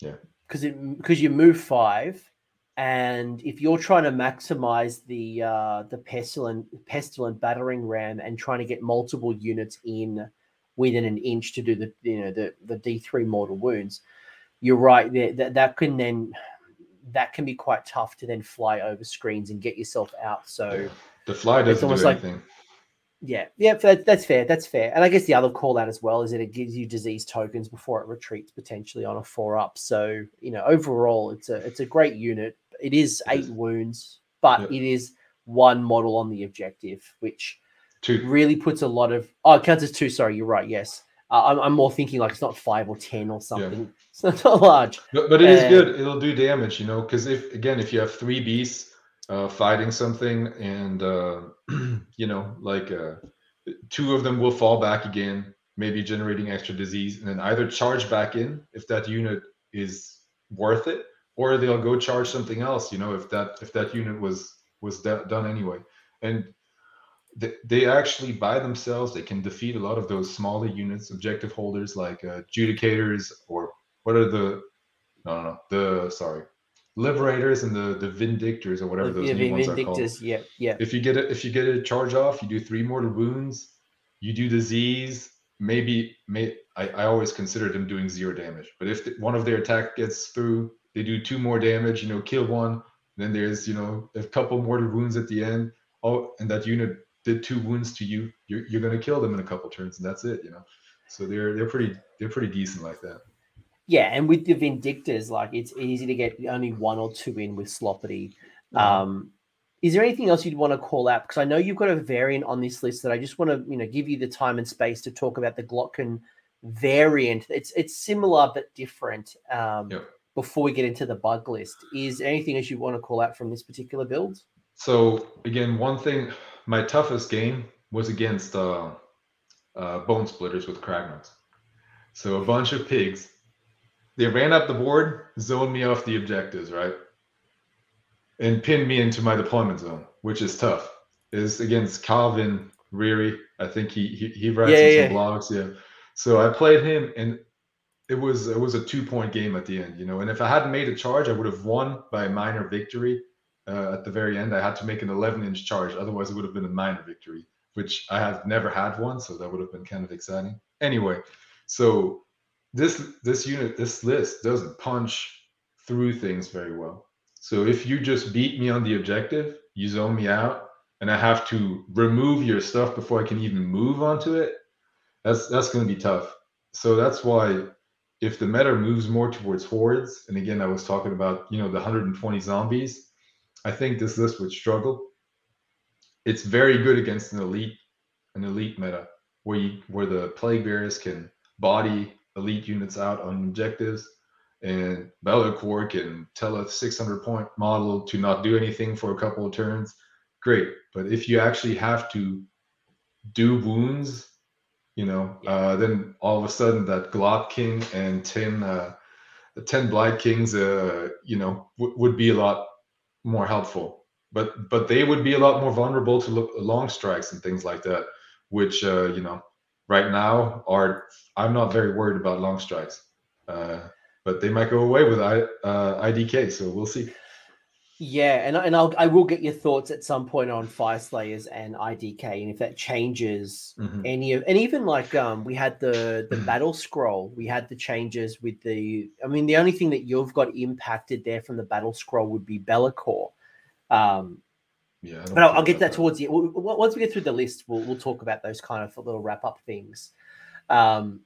S2: Yeah.
S1: Because it because you move five and if you're trying to maximize the uh the pestilent pestilent battering ram and trying to get multiple units in within an inch to do the you know the the D three mortal wounds. You're right. That that can then that can be quite tough to then fly over screens and get yourself out. So
S2: the fly doesn't do anything. Like,
S1: yeah, yeah, that, that's fair. That's fair. And I guess the other call out as well is that it gives you disease tokens before it retreats potentially on a four up. So you know, overall, it's a it's a great unit. It is eight wounds, but it is one model on the objective, which two. really puts a lot of. Oh, it counts as two. Sorry, you're right. Yes, uh, I'm, I'm more thinking like it's not five or ten or something. Yeah. *laughs* It's not large,
S2: but, but it is good. It'll do damage, you know, because if again, if you have three beasts uh, fighting something, and uh, *clears throat* you know, like uh, two of them will fall back again, maybe generating extra disease, and then either charge back in if that unit is worth it, or they'll go charge something else. You know, if that if that unit was was done anyway, and they, they actually by themselves they can defeat a lot of those smaller units, objective holders like uh, adjudicators or what are the no no no the sorry liberators and the the vindictors or whatever those yeah, new ones are called.
S1: Yeah, yeah.
S2: If you get it, if you get a charge off, you do three mortal wounds. You do disease. Maybe, may I, I always consider them doing zero damage. But if the, one of their attack gets through, they do two more damage. You know, kill one. Then there's you know a couple mortal wounds at the end. Oh, and that unit did two wounds to you. You're you're gonna kill them in a couple turns, and that's it. You know, so they're they're pretty they're pretty decent like that.
S1: Yeah, and with the Vindictors, like it's easy to get only one or two in with Sloppity. Um, is there anything else you'd want to call out? Because I know you've got a variant on this list that I just want to, you know, give you the time and space to talk about the Glottkin variant. It's it's similar but different. Um, yep. Before we get into the bug list, is anything else you want to call out from this particular build?
S2: So again, one thing, my toughest game was against uh, uh, Bonesplitterz with Kragnos. So a bunch of pigs they ran up the board, zoned me off the objectives, right? And pinned me into my deployment zone, which is tough. Is against Calvin Reary. I think he he, he writes yeah, yeah. some blogs. Yeah. So I played him and it was it was a two point game at the end, you know. And if I hadn't made a charge, I would have won by a minor victory. Uh, at the very end, I had to make an 11 inch charge. Otherwise, it would have been a minor victory, which I have never had one. So that would have been kind of exciting. Anyway, so this this unit this list doesn't punch through things very well so if you just beat me on the objective you zone me out and i have to remove your stuff before i can even move onto it that's that's going to be tough so that's why if the meta moves more towards hordes and again i was talking about you know the 120 zombies i think this list would struggle it's very good against an elite an elite meta where you where the plague bearers can body elite units out on objectives. And Be'lakor can tell a 600 point model to not do anything for a couple of turns. Great. But if you actually have to do wounds, you know, uh, then all of a sudden that Glottkin and 10, uh, 10 Blight Kings, uh, you know, w- would be a lot more helpful. But but they would be a lot more vulnerable to long strikes and things like that, which, uh, you know, right now are I'm not very worried about long strikes, uh, but they might go away with I, uh, IDK. So we'll see.
S1: Yeah, and and I'll I will get your thoughts at some point on Fyreslayers and IDK, and if that changes mm-hmm. any of, and even like um we had the the battle scroll, we had the changes with the. I mean, the only thing that you've got impacted there from the battle scroll would be Be'lakor. Um,
S2: yeah,
S1: but I'll, I'll get that, that towards the once we get through the list, we'll we'll talk about those kind of little wrap up things. Um,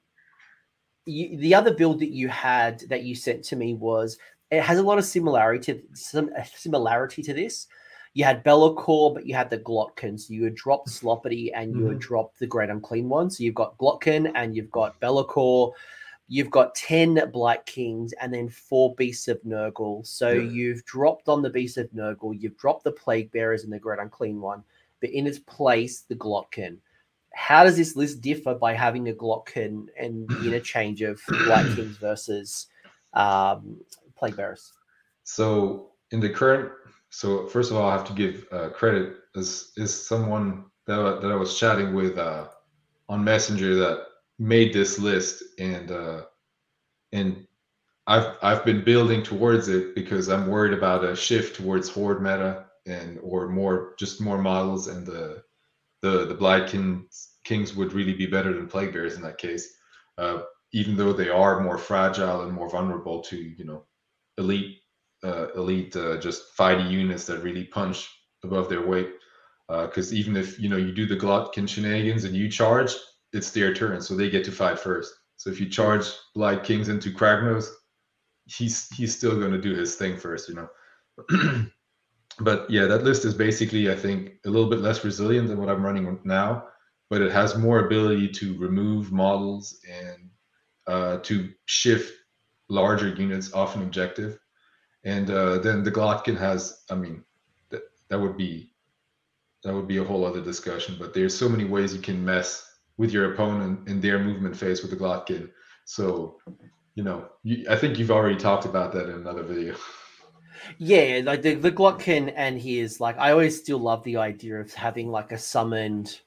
S1: you, the other build that you had that you sent to me was it has a lot of similarity to some similarity to this. You had Be'lakor, but you had the Glottkin. So you had dropped Sloppity and you mm-hmm. had dropped the Great Unclean One. So you've got Glottkin and you've got Be'lakor. You've got 10 Blight Kings and then four Beasts of Nurgle. So yeah. you've dropped on the Beasts of Nurgle, you've dropped the Plague Bearers and the Great Unclean One, but in its place, the Glottkin. How does this list differ by having a Glottkin and the *clears throat* interchange of Blight Kings versus um, Plague Bearers?
S2: So in the current, so first of all, I have to give uh, credit as is someone that, that I was chatting with uh, on Messenger that made this list and uh, and I've I've been building towards it because I'm worried about a shift towards horde meta and or more just more models and the the the Blight Kings, Kings would really be better than Plague Bears in that case, uh, even though they are more fragile and more vulnerable to you know elite uh, elite uh, just fighty units that really punch above their weight. Because uh, even if you know you do the Glottkin shenanigans and you charge, it's their turn, so they get to fight first. So if you charge Blight Kings into Kragnos, he's he's still going to do his thing first, you know. *clears throat* but yeah, that list is basically, I think, a little bit less resilient than what I'm running now, but it has more ability to remove models and uh, to shift larger units off an objective. And uh, then the Glottkin has, I mean, that that would be that would be a whole other discussion. But there's so many ways you can mess with your opponent in their movement phase with the Glottkin. So, you know, you, I think you've already talked about that in another video.
S1: Yeah, like the, the Glottkin and his like I always still love the idea of having like a summoned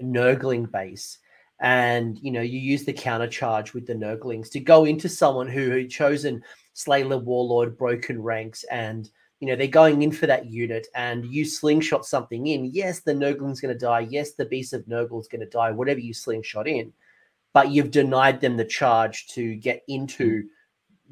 S1: Nurgling base. And you know, you use the counter charge with the Nurglings to go into someone who had chosen Slayer Warlord, Broken Ranks, and you know they're going in for that unit, and you slingshot something in. Yes, the Nurgling's going to die. Yes, the Beast of Nurgle's going to die. Whatever you slingshot in, but you've denied them the charge to get into hmm.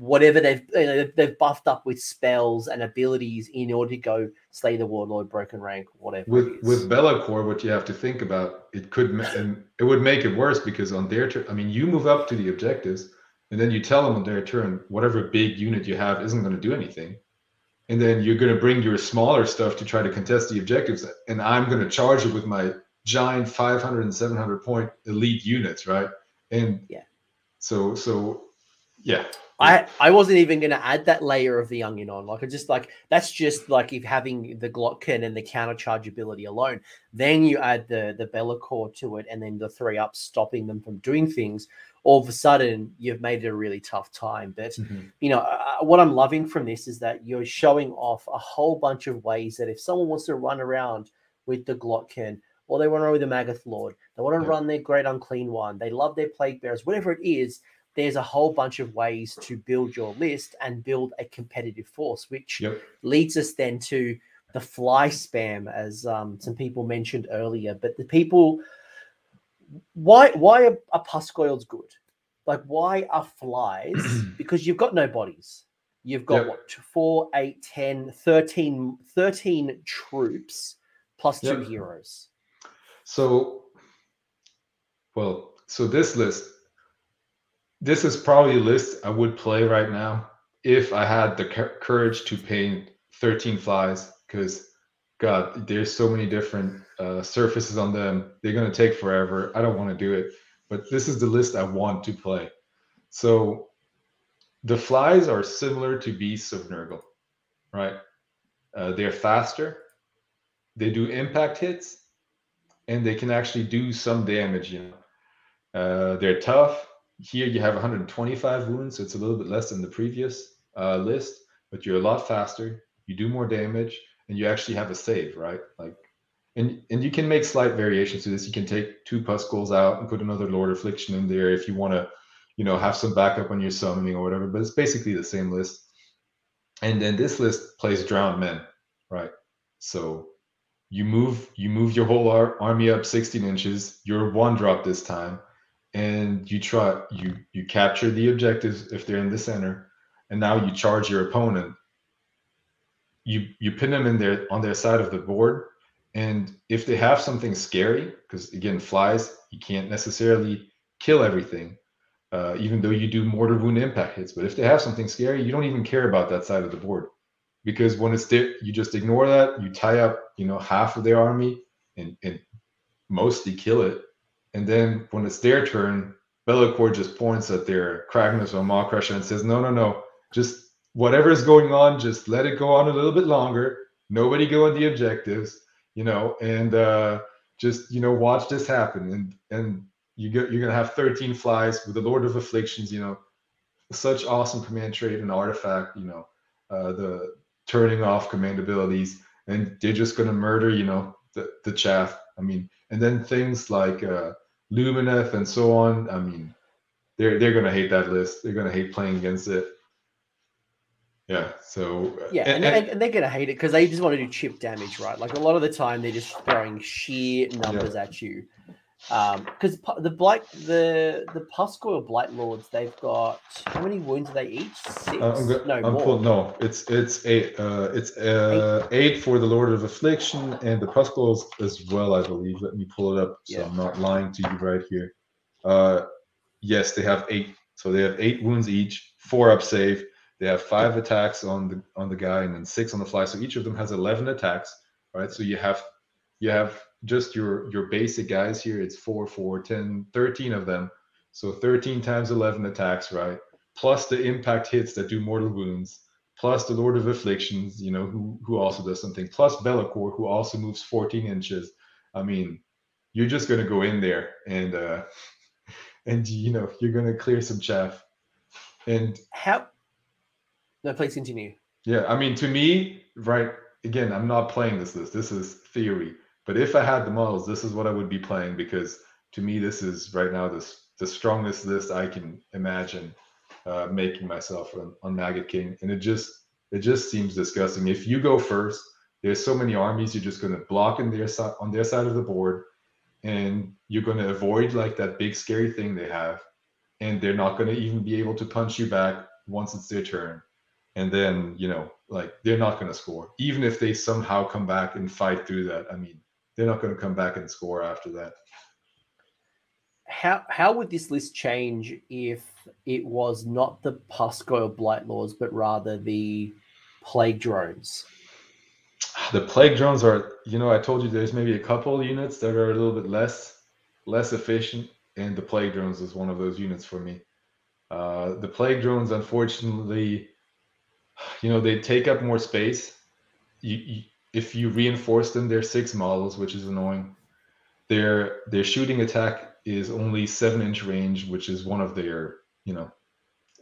S1: Whatever they've you know, they've buffed up with spells and abilities in order to go slay the warlord, broken rank, whatever.
S2: With with Be'lakor, what you have to think about it could and it would make it worse because on their turn, I mean, you move up to the objectives, and then you tell them on their turn whatever big unit you have isn't going to do anything, and then you're going to bring your smaller stuff to try to contest the objectives, and I'm going to charge it with my giant 500 and 700 point elite units, right? And
S1: yeah,
S2: so so yeah
S1: I, I wasn't even going to add that layer of the onion on. Like, I just like that's just like if having the Glottkin and the counter charge ability alone, then you add the the Be'lakor to it, and then the three ups stopping them from doing things. All of a sudden, you've made it a really tough time. But mm-hmm. you know uh, what I'm loving from this is that you're showing off a whole bunch of ways that if someone wants to run around with the Glottkin, or they want to run with the Maggoth Lord, they want to yeah. run their Great Unclean One, they love their Plague Bearers, whatever it is there's a whole bunch of ways to build your list and build a competitive force, which
S2: yep.
S1: leads us then to the fly spam, as um, some people mentioned earlier. But the people, why why are, are Pusgoyles good? Like, why are flies? *clears throat* because you've got no bodies. You've got yep. what, 4, 8, 10, 13, 13 troops plus two yep. heroes.
S2: So, well, so this list this is probably a list I would play right now if I had the courage to paint 13 flies because God, there's so many different uh, surfaces on them. They're gonna take forever. I don't want to do it, but this is the list I want to play. So the flies are similar to beasts of Nurgle, right? Uh, they're faster. They do impact hits, and they can actually do some damage. You know, uh, they're tough here you have 125 wounds, so it's a little bit less than the previous uh, list, but you're a lot faster. You do more damage, and you actually have a save, right? Like, and and you can make slight variations to this. You can take two Pusgoyles out and put another Lord Affliction in there if you want to, you know, have some backup when you're summoning or whatever. But it's basically the same list. And then this list plays Drowned Men, right? So you move you move your whole ar- army up 16 inches. You're one drop this time and you try you you capture the objectives if they're in the center and now you charge your opponent. You you pin them in there on their side of the board and if they have something scary because again flies you can't necessarily kill everything uh, even though you do mortal wound impact hits but if they have something scary you don't even care about that side of the board. Because when it's there you just ignore that you tie up you know half of their army and, and mostly kill it and then when it's their turn, Be'lakor just points at their Kragnos or Maw-Krusha and says, no, no, no, just whatever is going on, just let it go on a little bit longer. Nobody go on the objectives, you know, and uh, just, you know, watch this happen. And and you get, you're going to have 13 flies with the Lord of Afflictions, you know, such awesome command trait and artifact, you know, uh, the turning off command abilities. And they're just going to murder, you know, the, the chaff. I mean, and then things like uh, Lumineth and so on. I mean, they're they're gonna hate that list. They're gonna hate playing against it. Yeah. So uh,
S1: yeah, and, and, and they're gonna hate it because they just want to do chip damage, right? Like a lot of the time, they're just throwing sheer numbers yeah. at you, because the blight the the Pusgoyle blight lords they've got how many wounds are they each? Six?
S2: Uh, I'm go-
S1: no,
S2: I'm
S1: more.
S2: pull- no, it's it's eight. Uh, it's uh, eight for the Lord of Affliction and the Pusgoyles as well, I believe. Let me pull it up so
S1: Yeah.
S2: I'm not lying to you right here. Uh, yes, they have eight. So they have eight wounds each, four up save. They have five attacks on the on the guy and then six on the fly. So each of them has eleven attacks, right? So you have you have just your your basic guys here. It's four, four, 10, 13 of them. So 13 times 11 attacks, right? plus the impact hits that do mortal wounds, plus the Lord of Afflictions, you know, who who also does something, plus Be'lakor, who also moves 14 inches. I mean, you're just gonna go in there and uh *laughs* and you know you're gonna clear some chaff. And
S1: How? No, please continue.
S2: yeah, I mean to me, right, again, I'm not playing this list. This is theory. But if I had the models, this is what I would be playing because to me this is right now this the strongest list I can imagine uh, making myself on, on Maggotkin, and it just it just seems disgusting. If you go first, there's so many armies you're just going to block in their side on their side of the board, and you're going to avoid like that big scary thing they have, and they're not going to even be able to punch you back once it's their turn, and then you know like they're not going to score even if they somehow come back and fight through that. I mean, they're not going to come back and score after that.
S1: How how would this list change if it was not the Pusgoyle blight lords, but rather the plague drones?
S2: The plague drones are, you know, I told you there's maybe a couple units that are a little bit less less efficient, and the plague drones is one of those units for me. Uh, the plague drones, unfortunately, you know, they take up more space. You, you, if you reinforce them, they're six models, which is annoying. Their their shooting attack is only seven inch range, which is one of their, you know,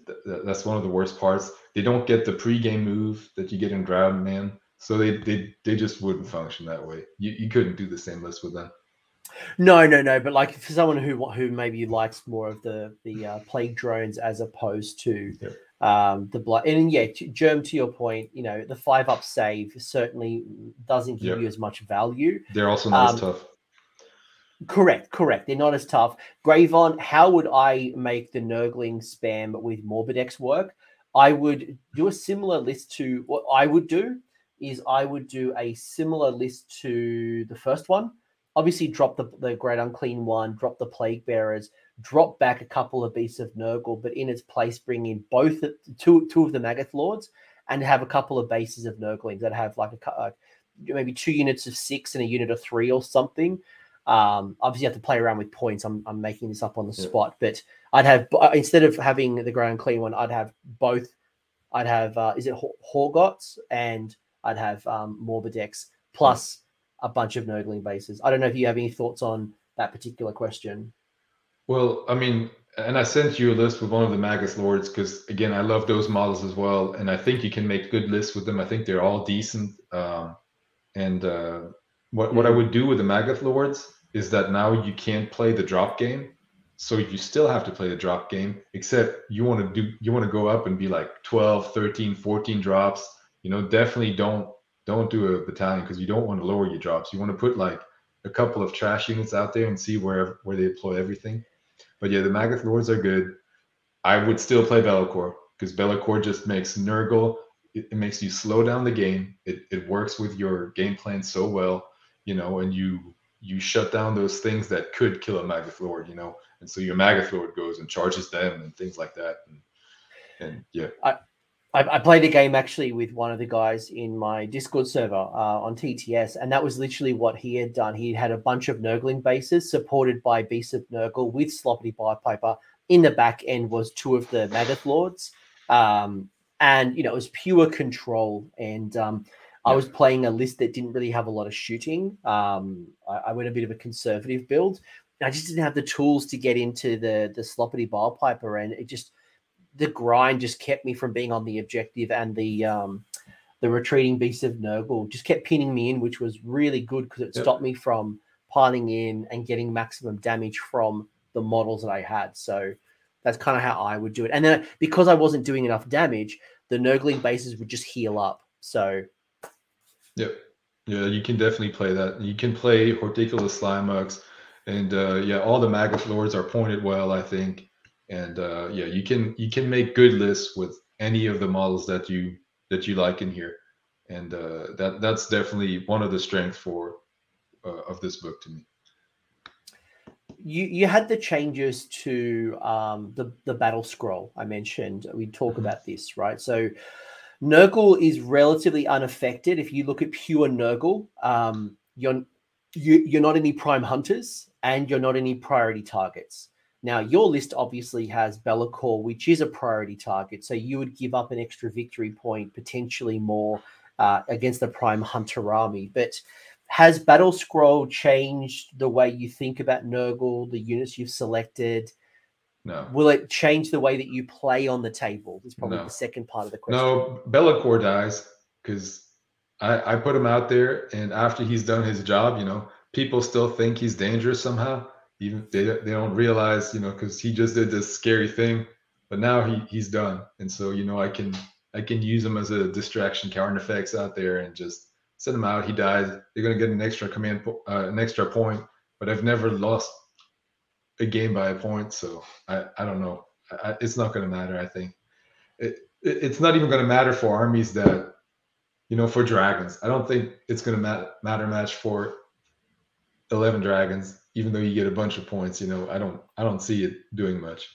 S2: th- th- that's one of the worst parts. They don't get the pre-game move that you get in Drowned Men, so they they they just wouldn't function that way. You you couldn't do the same list with them.
S1: No, no, no. But like for someone who who maybe likes more of the the uh, plague drones as opposed to
S2: Yep.
S1: Um, the blood, and yeah, to, Germ, to your point, you know, the five up save certainly doesn't give
S2: Yep.
S1: you as much value.
S2: They're also not
S1: Um,
S2: as tough.
S1: Correct, correct. They're not as tough. Gravon, how would I make the Nurgling spam with Morbidex work? I would do a similar list to what I would do is I would do a similar list to the first one. Obviously, drop the, the Great Unclean one, drop the Plague Bearers, drop back a couple of Beasts of Nurgle, but in its place, bring in both two two of the Maggoth Lords and have a couple of bases of Nurglings that have like a uh, maybe two units of six and a unit of three or something. Um, obviously, you have to play around with points. I'm, I'm making this up on the
S2: Yeah.
S1: spot, but I'd have uh, instead of having the ground clean one, I'd have both. I'd have uh, is it Hor- Horgots and I'd have um, Morbidex plus a bunch of Nurgling bases. I don't know if you have any thoughts on that particular question.
S2: Well, I mean, and I sent you a list with one of the Maggoth Lords because again, I love those models as well, and I think you can make good lists with them. I think they're all decent. Um, and uh, what what I would do with the Maggoth Lords is that now you can't play the drop game, so you still have to play the drop game. Except you want to do you want to go up and be like 12, 13, 14 drops. You know, definitely don't don't do a battalion because you don't want to lower your drops. You want to put like a couple of trash units out there and see where where they deploy everything. But yeah, the Maggoth Lords are good. I would still play Be'lakor because Be'lakor just makes Nurgle. It, it makes you slow down the game. It, it works with your game plan so well, you know, and you you shut down those things that could kill a Maggoth Lord, you know, and so your Maggoth Lord goes and charges them and things like that. And, and yeah,
S1: I, I played a game actually with one of the guys in my Discord server uh, on TTS, and that was literally what he had done. He had a bunch of Nurgling bases supported by Beast of Nurgle with Sloppity Piper. In the back end was two of the Maggoth Lords. Um, and, you know, it was pure control. And um, I was playing a list that didn't really have a lot of shooting. Um, I, I went a bit of a conservative build. I just didn't have the tools to get into the the sloppity Bilepiper, and it just the grind just kept me from being on the objective, and the um, the retreating beast of Nurgle just kept pinning me in, which was really good because it
S2: Yep.
S1: stopped me from piling in and getting maximum damage from the models that I had. So that's kind of how I would do it. And then because I wasn't doing enough damage, the Nurgling bases would just heal up. So
S2: Yep. Yeah, you can definitely play that. You can play Horticulous Slimux And uh, yeah, all the Maggoth Lords are pointed well, I think. And uh, yeah, you can you can make good lists with any of the models that you that you like in here, and uh, that that's definitely one of the strengths for uh, of this book to me.
S1: You you had the changes to um, the the battle scroll I mentioned. We talk mm-hmm. about this, right? So Nurgle is relatively unaffected. If you look at pure Nurgle, um, you're you, you're not any prime hunters and you're not any priority targets. Now, your list obviously has Be'lakor, which is a priority target. So you would give up an extra victory point, potentially more uh, against the Prime Hunter army. But has Battle Scroll changed the way you think about Nurgle, the units you've selected?
S2: No.
S1: Will it change the way that you play on the table? That's probably no. the second part of the question.
S2: No, Be'lakor dies because I, I put him out there, and after he's done his job, you know, people still think he's dangerous somehow even they, they don't realize you know because he just did this scary thing but now he he's done. And so you know i can i can use him as a distraction counter effects out there and just send him out. He dies. They're going to get an extra command uh, an extra point but i've never lost a game by a point so i i don't know. I, it's not going to matter i think. It, it, it's not even going to matter for armies that you know for dragons. I don't think it's going to mat- matter much for 11 dragons even though you get a bunch of points, you know, I don't I don't see it doing much.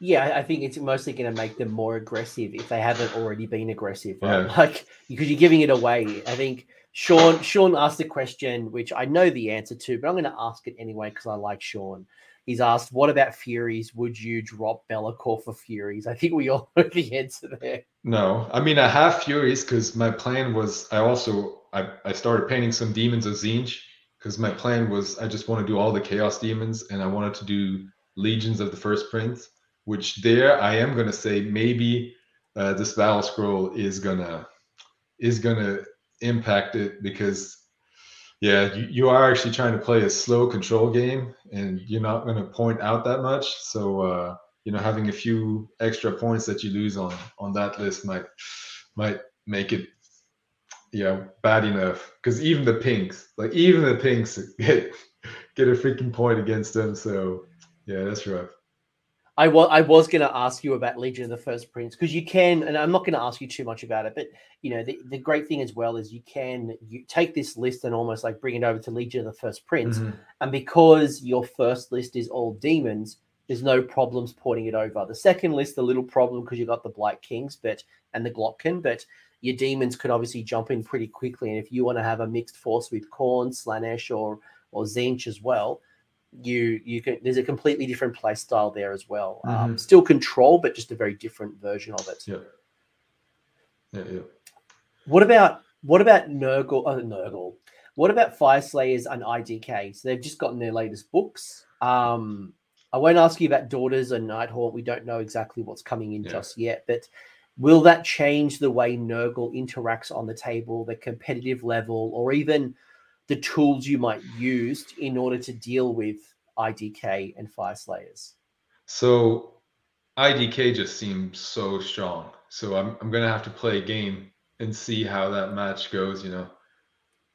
S1: Yeah, I think it's mostly going to make them more aggressive if they haven't already been aggressive, right? Yeah. Like because you're giving it away. I think Sean Sean asked a question which I know the answer to, but I'm going to ask it anyway because I like Sean. He's asked, "What about Furies? Would you drop Be'lakor for Furies?" I think we all *laughs* know the answer there.
S2: No, I mean I have Furies because my plan was I also I, I started painting some demons of Tzeentch because my plan was I just want to do all the chaos demons and I wanted to do legions of the first prince, which there I am gonna say maybe uh, this battle scroll is gonna is gonna impact it because yeah you, you are actually trying to play a slow control game and you're not going to point out that much. So uh, you know having a few extra points that you lose on on that list might might make it yeah, bad enough. Because even the pinks, like even the pinks *laughs* get get a freaking point against them. So yeah, that's rough.
S1: I was I was going to ask you about Legion of the First Prince because you can, and I'm not going to ask you too much about it, but you know the, the great thing as well is you can you take this list and almost like bring it over to Legion of the First Prince, mm-hmm. and because your first list is all demons, there's no problems porting it over. The second list, a little problem because you got the Blight Kings, but and the Glottkin, but your demons could obviously jump in pretty quickly. And if you want to have a mixed force with Khorne, Slaanesh, or or Tzeentch as well, you you can there's a completely different play style there as well. Um, mm-hmm. Um, still control, but just a very different version of it.
S2: Yeah. Yeah, yeah.
S1: What about what about Nurgle? Oh, Nurgle. What about Fyreslayers and IDK? So they've just gotten their latest books. Um, I won't ask you about Daughters and Nighthaunt. We don't know exactly what's coming in yeah. just yet, but Will that change the way Nurgle interacts on the table, the competitive level, or even the tools you might use in order to deal with IDK and Fyreslayers?
S2: So IDK just seems so strong. So I'm I'm gonna have to play a game and see how that match goes. You know,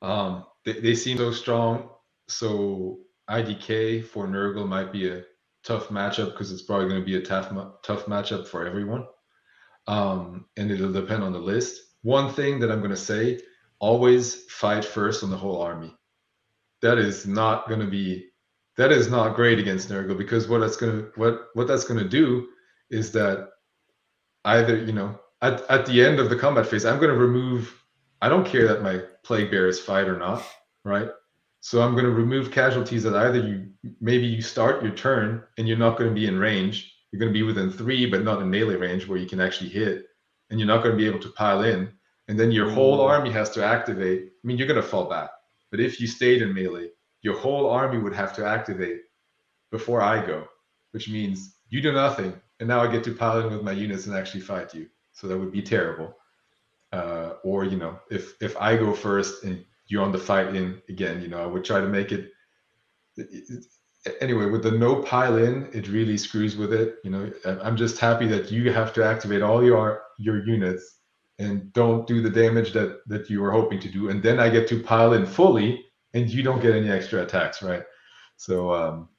S2: um, they they seem so strong. So IDK for Nurgle might be a tough matchup because it's probably going to be a tough tough matchup for everyone um, and it'll depend on the list. One thing that I'm going to say: always fight first on the whole army. That is not going to be that is not great against Nurgle because what that's going to what what that's to do is that either you know at, at the end of the combat phase I'm going to remove I don't care that my plague bearers fight or not right so I'm going to remove casualties that either you maybe you start your turn and you're not going to be in range you're going to be within three, but not in melee range where you can actually hit, and you're not going to be able to pile in. And then your whole mm. army has to activate. I mean, you're going to fall back. But if you stayed in melee, your whole army would have to activate before I go, which means you do nothing, and now I get to pile in with my units and actually fight you. So that would be terrible. Uh, or you know, if if I go first and you're on the fight in again, you know, I would try to make it anyway, with the no pile in, it really screws with it. You know, I'm just happy that you have to activate all your your units and don't do the damage that that you were hoping to do, and then I get to pile in fully, and you don't get any extra attacks, right? So um,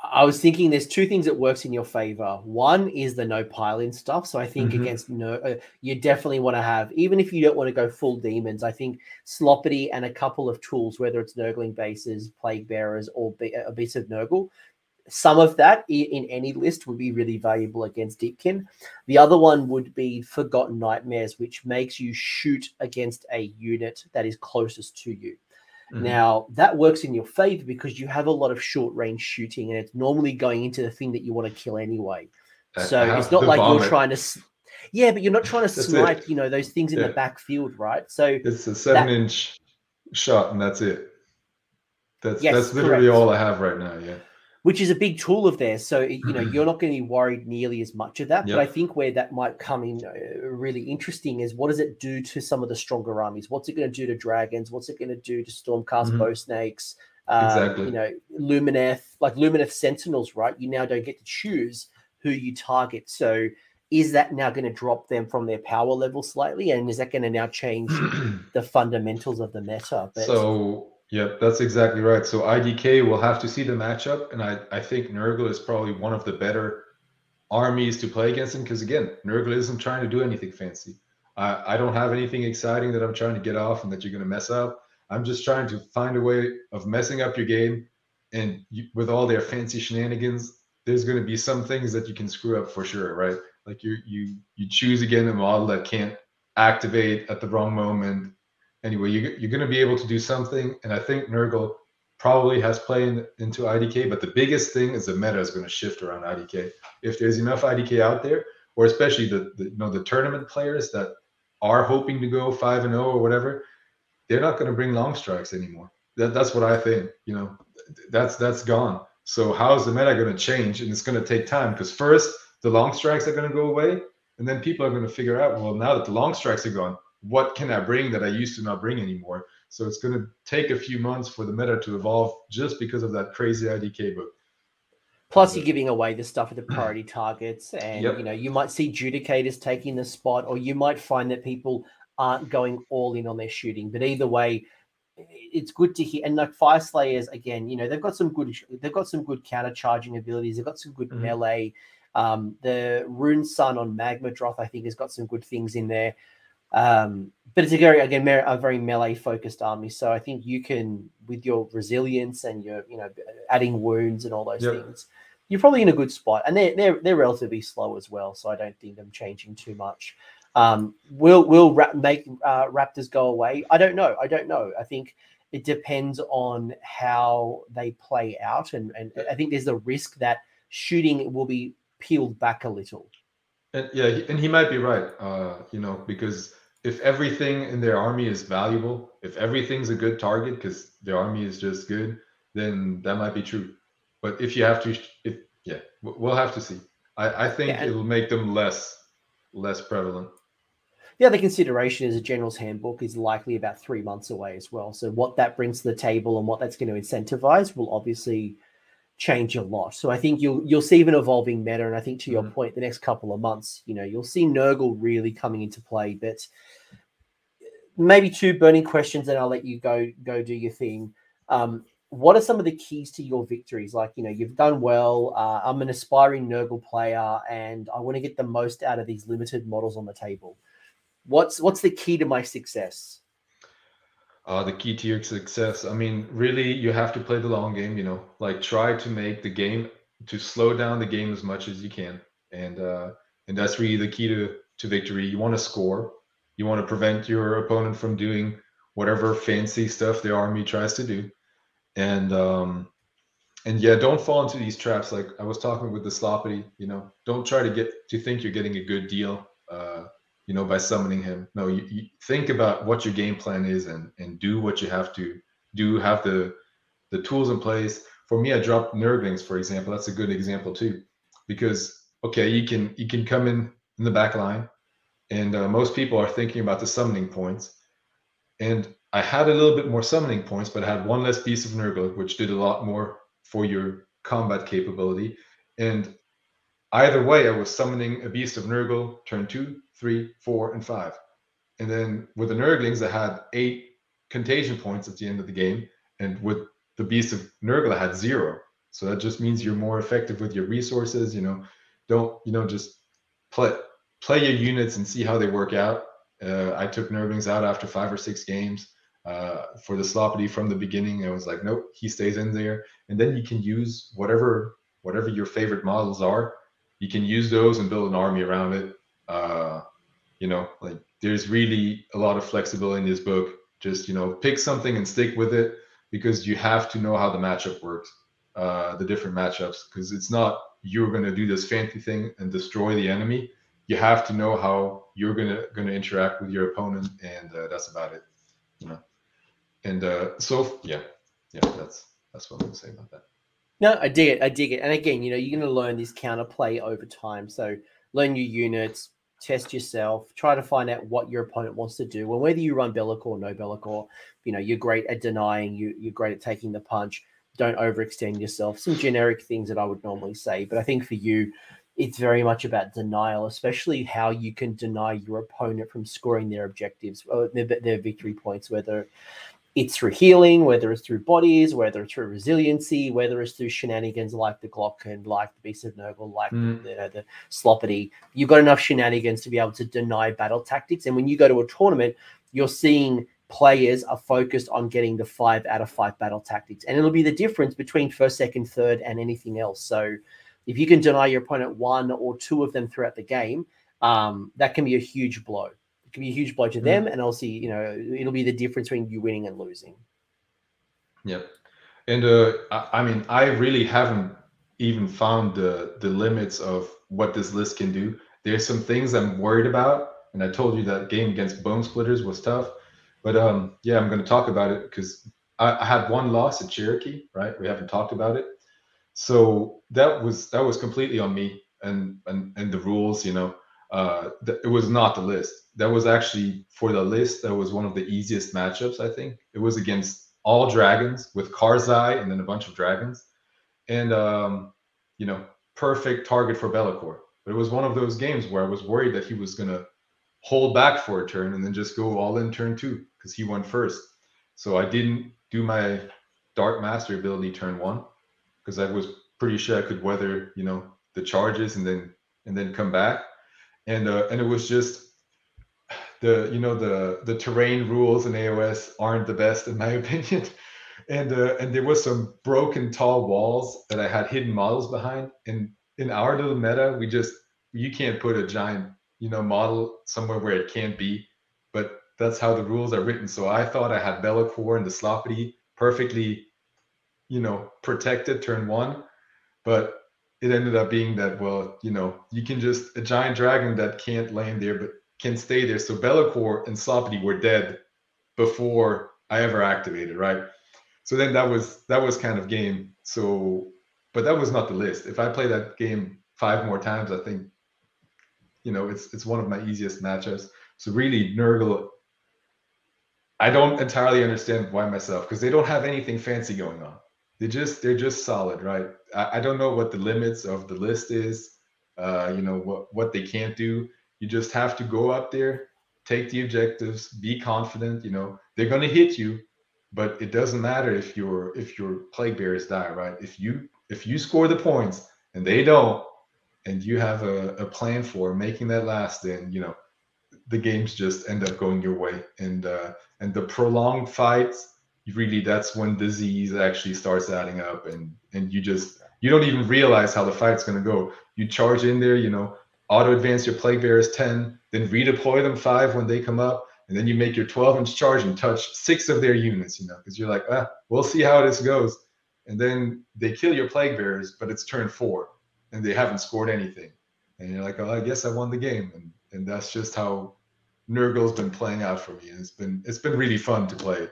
S1: I was thinking there's two things that works in your favor. One is the no pile-in stuff. So I think
S2: Mhm.
S1: against no, uh, you definitely want to have, even if you don't want to go full demons. I think Sloppity and a couple of tools, whether it's Nurgling bases, Plague Bearers, or Be- a Beast of Nurgle, some of that in any list would be really valuable against Deepkin. The other one would be Forgotten Nightmares, which makes you shoot against a unit that is closest to you.
S2: Mhm.
S1: Now that works in your favor because you have a lot of short range shooting, and it's normally going into the thing that you want to kill anyway.
S2: I-
S1: So
S2: I
S1: it's not like
S2: vomit.
S1: you're trying to, yeah, but you're not trying to
S2: That's it.
S1: snipe, you know, those things in
S2: Yeah.
S1: the backfield, right? So
S2: It's a seven inch shot, and that's it. That's
S1: Yes,
S2: that's literally
S1: correct.
S2: all I have right now. Yeah.
S1: Which is a big tool of theirs. So you know you're not going to be worried nearly as much of that. But I think where that might come in uh, really interesting is what does it do to some of the stronger armies? What's it going to do to dragons? What's it going to do to stormcast
S2: Mhm.
S1: bow snakes? Um,
S2: Exactly.
S1: You know, Lumineth, like Lumineth Sentinels, right? You now don't get to choose who you target. So is that now going to drop them from their power level slightly? And is that going to now change *clears throat* the fundamentals of the meta? But
S2: So, yep, that's exactly right. So IDK will have to see the matchup, and I, I think Nurgle is probably one of the better armies to play against him because again, Nurgle isn't trying to do anything fancy. I, I don't have anything exciting that I'm trying to get off and that you're going to mess up. I'm just trying to find a way of messing up your game, and you, with all their fancy shenanigans, there's going to be some things that you can screw up for sure, right? Like you you you choose again a model that can't activate at the wrong moment anyway, you, you're going to be able to do something. And I think Nurgle probably has played into IDK, but the biggest thing is the meta is going to shift around IDK. If there's enough IDK out there, or especially the, the you know the tournament players that are hoping to go five and zero or whatever, they're not going to bring long strikes anymore. That, that's what I think. You know, that's that's gone. So how is the meta going to change? And it's going to take time because first the long strikes are going to go away, and then people are going to figure out, well, now that the long strikes are gone, what can I bring that I used to not bring anymore? So it's going to take a few months for the meta to evolve just because of that crazy IDK book.
S1: Plus, you're giving away the stuff at the priority *clears throat* targets, and
S2: Yep.
S1: you know you might see judicators taking the spot, or you might find that people aren't going all in on their shooting. But either way, it's good to hear. And like Fyreslayers, again, you know they've got some good, they've got some good counter charging abilities. They've got some good
S2: Mhm.
S1: melee. Um, the Runeson on Magmadroth, I think, has got some good things in there. Um, but it's a very again a very melee focused army. So I think you can, with your resilience and your you know adding wounds and all those
S2: Yep.
S1: things, you're probably in a good spot. And they're they're they're relatively slow as well, so I don't think them changing too much. Um, will will make uh, Raptors go away? I don't know. I don't know. I think it depends on how they play out, and and I think there's a risk that shooting will be peeled back a little.
S2: And yeah, and he might be right. Uh, you know, because if everything in their army is valuable, if everything's a good target because their army is just good, then that might be true. But if you have to, if yeah, we'll have to see. I, I think
S1: Yeah,
S2: it'll make them less less prevalent.
S1: The other consideration is a general's handbook is likely about three months away as well. So what that brings to the table and what that's going to incentivize will obviously change a lot. So I think you'll you'll see an evolving meta, and I think to your
S2: Mhm.
S1: point, the next couple of months, you know, you'll see Nurgle really coming into play. But maybe two burning questions, and I'll let you go go do your thing. Um, what are some of the keys to your victories? Like, you know, you've done well. Uh, I'm an aspiring Nurgle player, and I want to get the most out of these limited models on the table. What's what's the key to my success?
S2: Uh, the key to your success. I mean, really, you have to play the long game. You know, like try to make the game to slow down the game as much as you can, and uh, and that's really the key to to victory. You want to score. You want to prevent your opponent from doing whatever fancy stuff their army tries to do, and um, and yeah, don't fall into these traps. Like I was talking with the sloppity. You know, don't try to get to think you're getting a good deal. Uh, you know, by summoning him. No, you, you think about what your game plan is and and do what you have to do. Have the the tools in place. For me, I dropped Nurglings, for example. That's a good example too, because okay, you can you can come in in the back line, and uh, most people are thinking about the summoning points. And I had a little bit more summoning points, but I had one less piece of Nurgle, which did a lot more for your combat capability. And either way, I was summoning a beast of Nurgle turn two, three, four, and five. And then with the Nurglings, I had eight contagion points at the end of the game. And with the Beast of Nurgle I had zero. So that just means you're more effective with your resources. You know, don't you know just play play your units and see how they work out. Uh, I took Nurglings out after five or six games. Uh, for the Sloppity from the beginning, I was like, nope, he stays in there, and then you can use whatever whatever your favorite models are. You can use those and build an army around it. Uh, you know, like there's really a lot of flexibility in this book. Just you know, pick something and stick with it because you have to know how the matchup works, uh, the different matchups, because it's not you're going to do this fancy thing and destroy the enemy. You have to know how you're going to going to interact with your opponent, and uh, that's about it. You know, and uh, so yeah, yeah, that's that's what I'm going to say about that.
S1: No, I dig it. I dig it. And again, you know, you're going to learn this counterplay over time. So learn your units, test yourself, try to find out what your opponent wants to do. And whether you run Be'lakor or no Be'lakor, you know, you're great at denying, you, you're great at taking the punch. Don't overextend yourself. Some generic things that I would normally say. But I think for you, it's very much about denial, especially how you can deny your opponent from scoring their objectives, or their, their victory points, whether it's through healing, whether it's through bodies, whether it's through resiliency, whether it's through shenanigans like the Glock and like the Beast of Nurgle, like mm. the, you know, the Sloppity. You've got enough shenanigans to be able to deny battle tactics. And when you go to a tournament, you're seeing players are focused on getting the five out of five battle tactics. And it'll be the difference between first, second, third, and anything else. So if you can deny your opponent one or two of them throughout the game, um, that can be a huge blow it can be a huge blow to mm. them, and also you know it'll be the difference between you winning and losing.
S2: Yep, and uh, I, I mean I really haven't even found the the limits of what this list can do. There's some things I'm worried about, and I told you that game against Bonesplitterz was tough. But um, yeah, I'm going to talk about it because I, I, had one loss at Cherokee, right? We haven't talked about it, so that was that was completely on me and and and the rules. You know, uh, th- it was not the list that was actually for the list. That was one of the easiest matchups. I think it was against all dragons with Karzai and then a bunch of dragons, and um, you know, perfect target for Be'lakor. But it was one of those games where I was worried that he was gonna hold back for a turn and then just go all in turn two because he went first. So I didn't do my Dark Master ability turn one because I was pretty sure I could weather, you know, the charges and then and then come back. And uh, and it was just the you know the the terrain rules in AOS aren't the best in my *laughs* opinion. And uh, and there was some broken tall walls that I had hidden models behind. And in our little meta, we just you can't put a giant you know model somewhere where it can't be. But that's how the rules are written. So I thought I had Be'lakor and the Sloppity perfectly, you know, protected turn one, but it ended up being that well, you know, you can just a giant dragon that can't land there, but can stay there. So Be'lakor and Sloppity were dead before I ever activated, right? So then that was that was kind of game. So, but that was not the list. If I play that game five more times, I think, you know, it's it's one of my easiest matchups. So really, Nurgle, I don't entirely understand why myself because they don't have anything fancy going on. They just they're just solid, right? I, I don't know what the limits of the list is. Uh, you know what what they can't do you just have to go up there, take the objectives, be confident. You know they're to hit you, but it doesn't matter if your if your plague bearers die, right? If you if you score the points and they don't, and you have a, a plan for making that last, then you know the games just end up going your way. And uh, and the prolonged fights, really that's when disease actually starts adding up, and and you just you don't even realize how the fight's going to go. You charge in there, you know, auto advance your plague bearers 10, then redeploy them five when they come up, and then you make your 12 inch charge and touch six of their units, you know, because you're like, ah, we'll see how this goes. And then they kill your plague bearers, but it's turn four and they haven't scored anything. And you're like, oh, I guess I won the game. And and that's just how Nurgle's been playing out for me. And it's been it's been really fun to play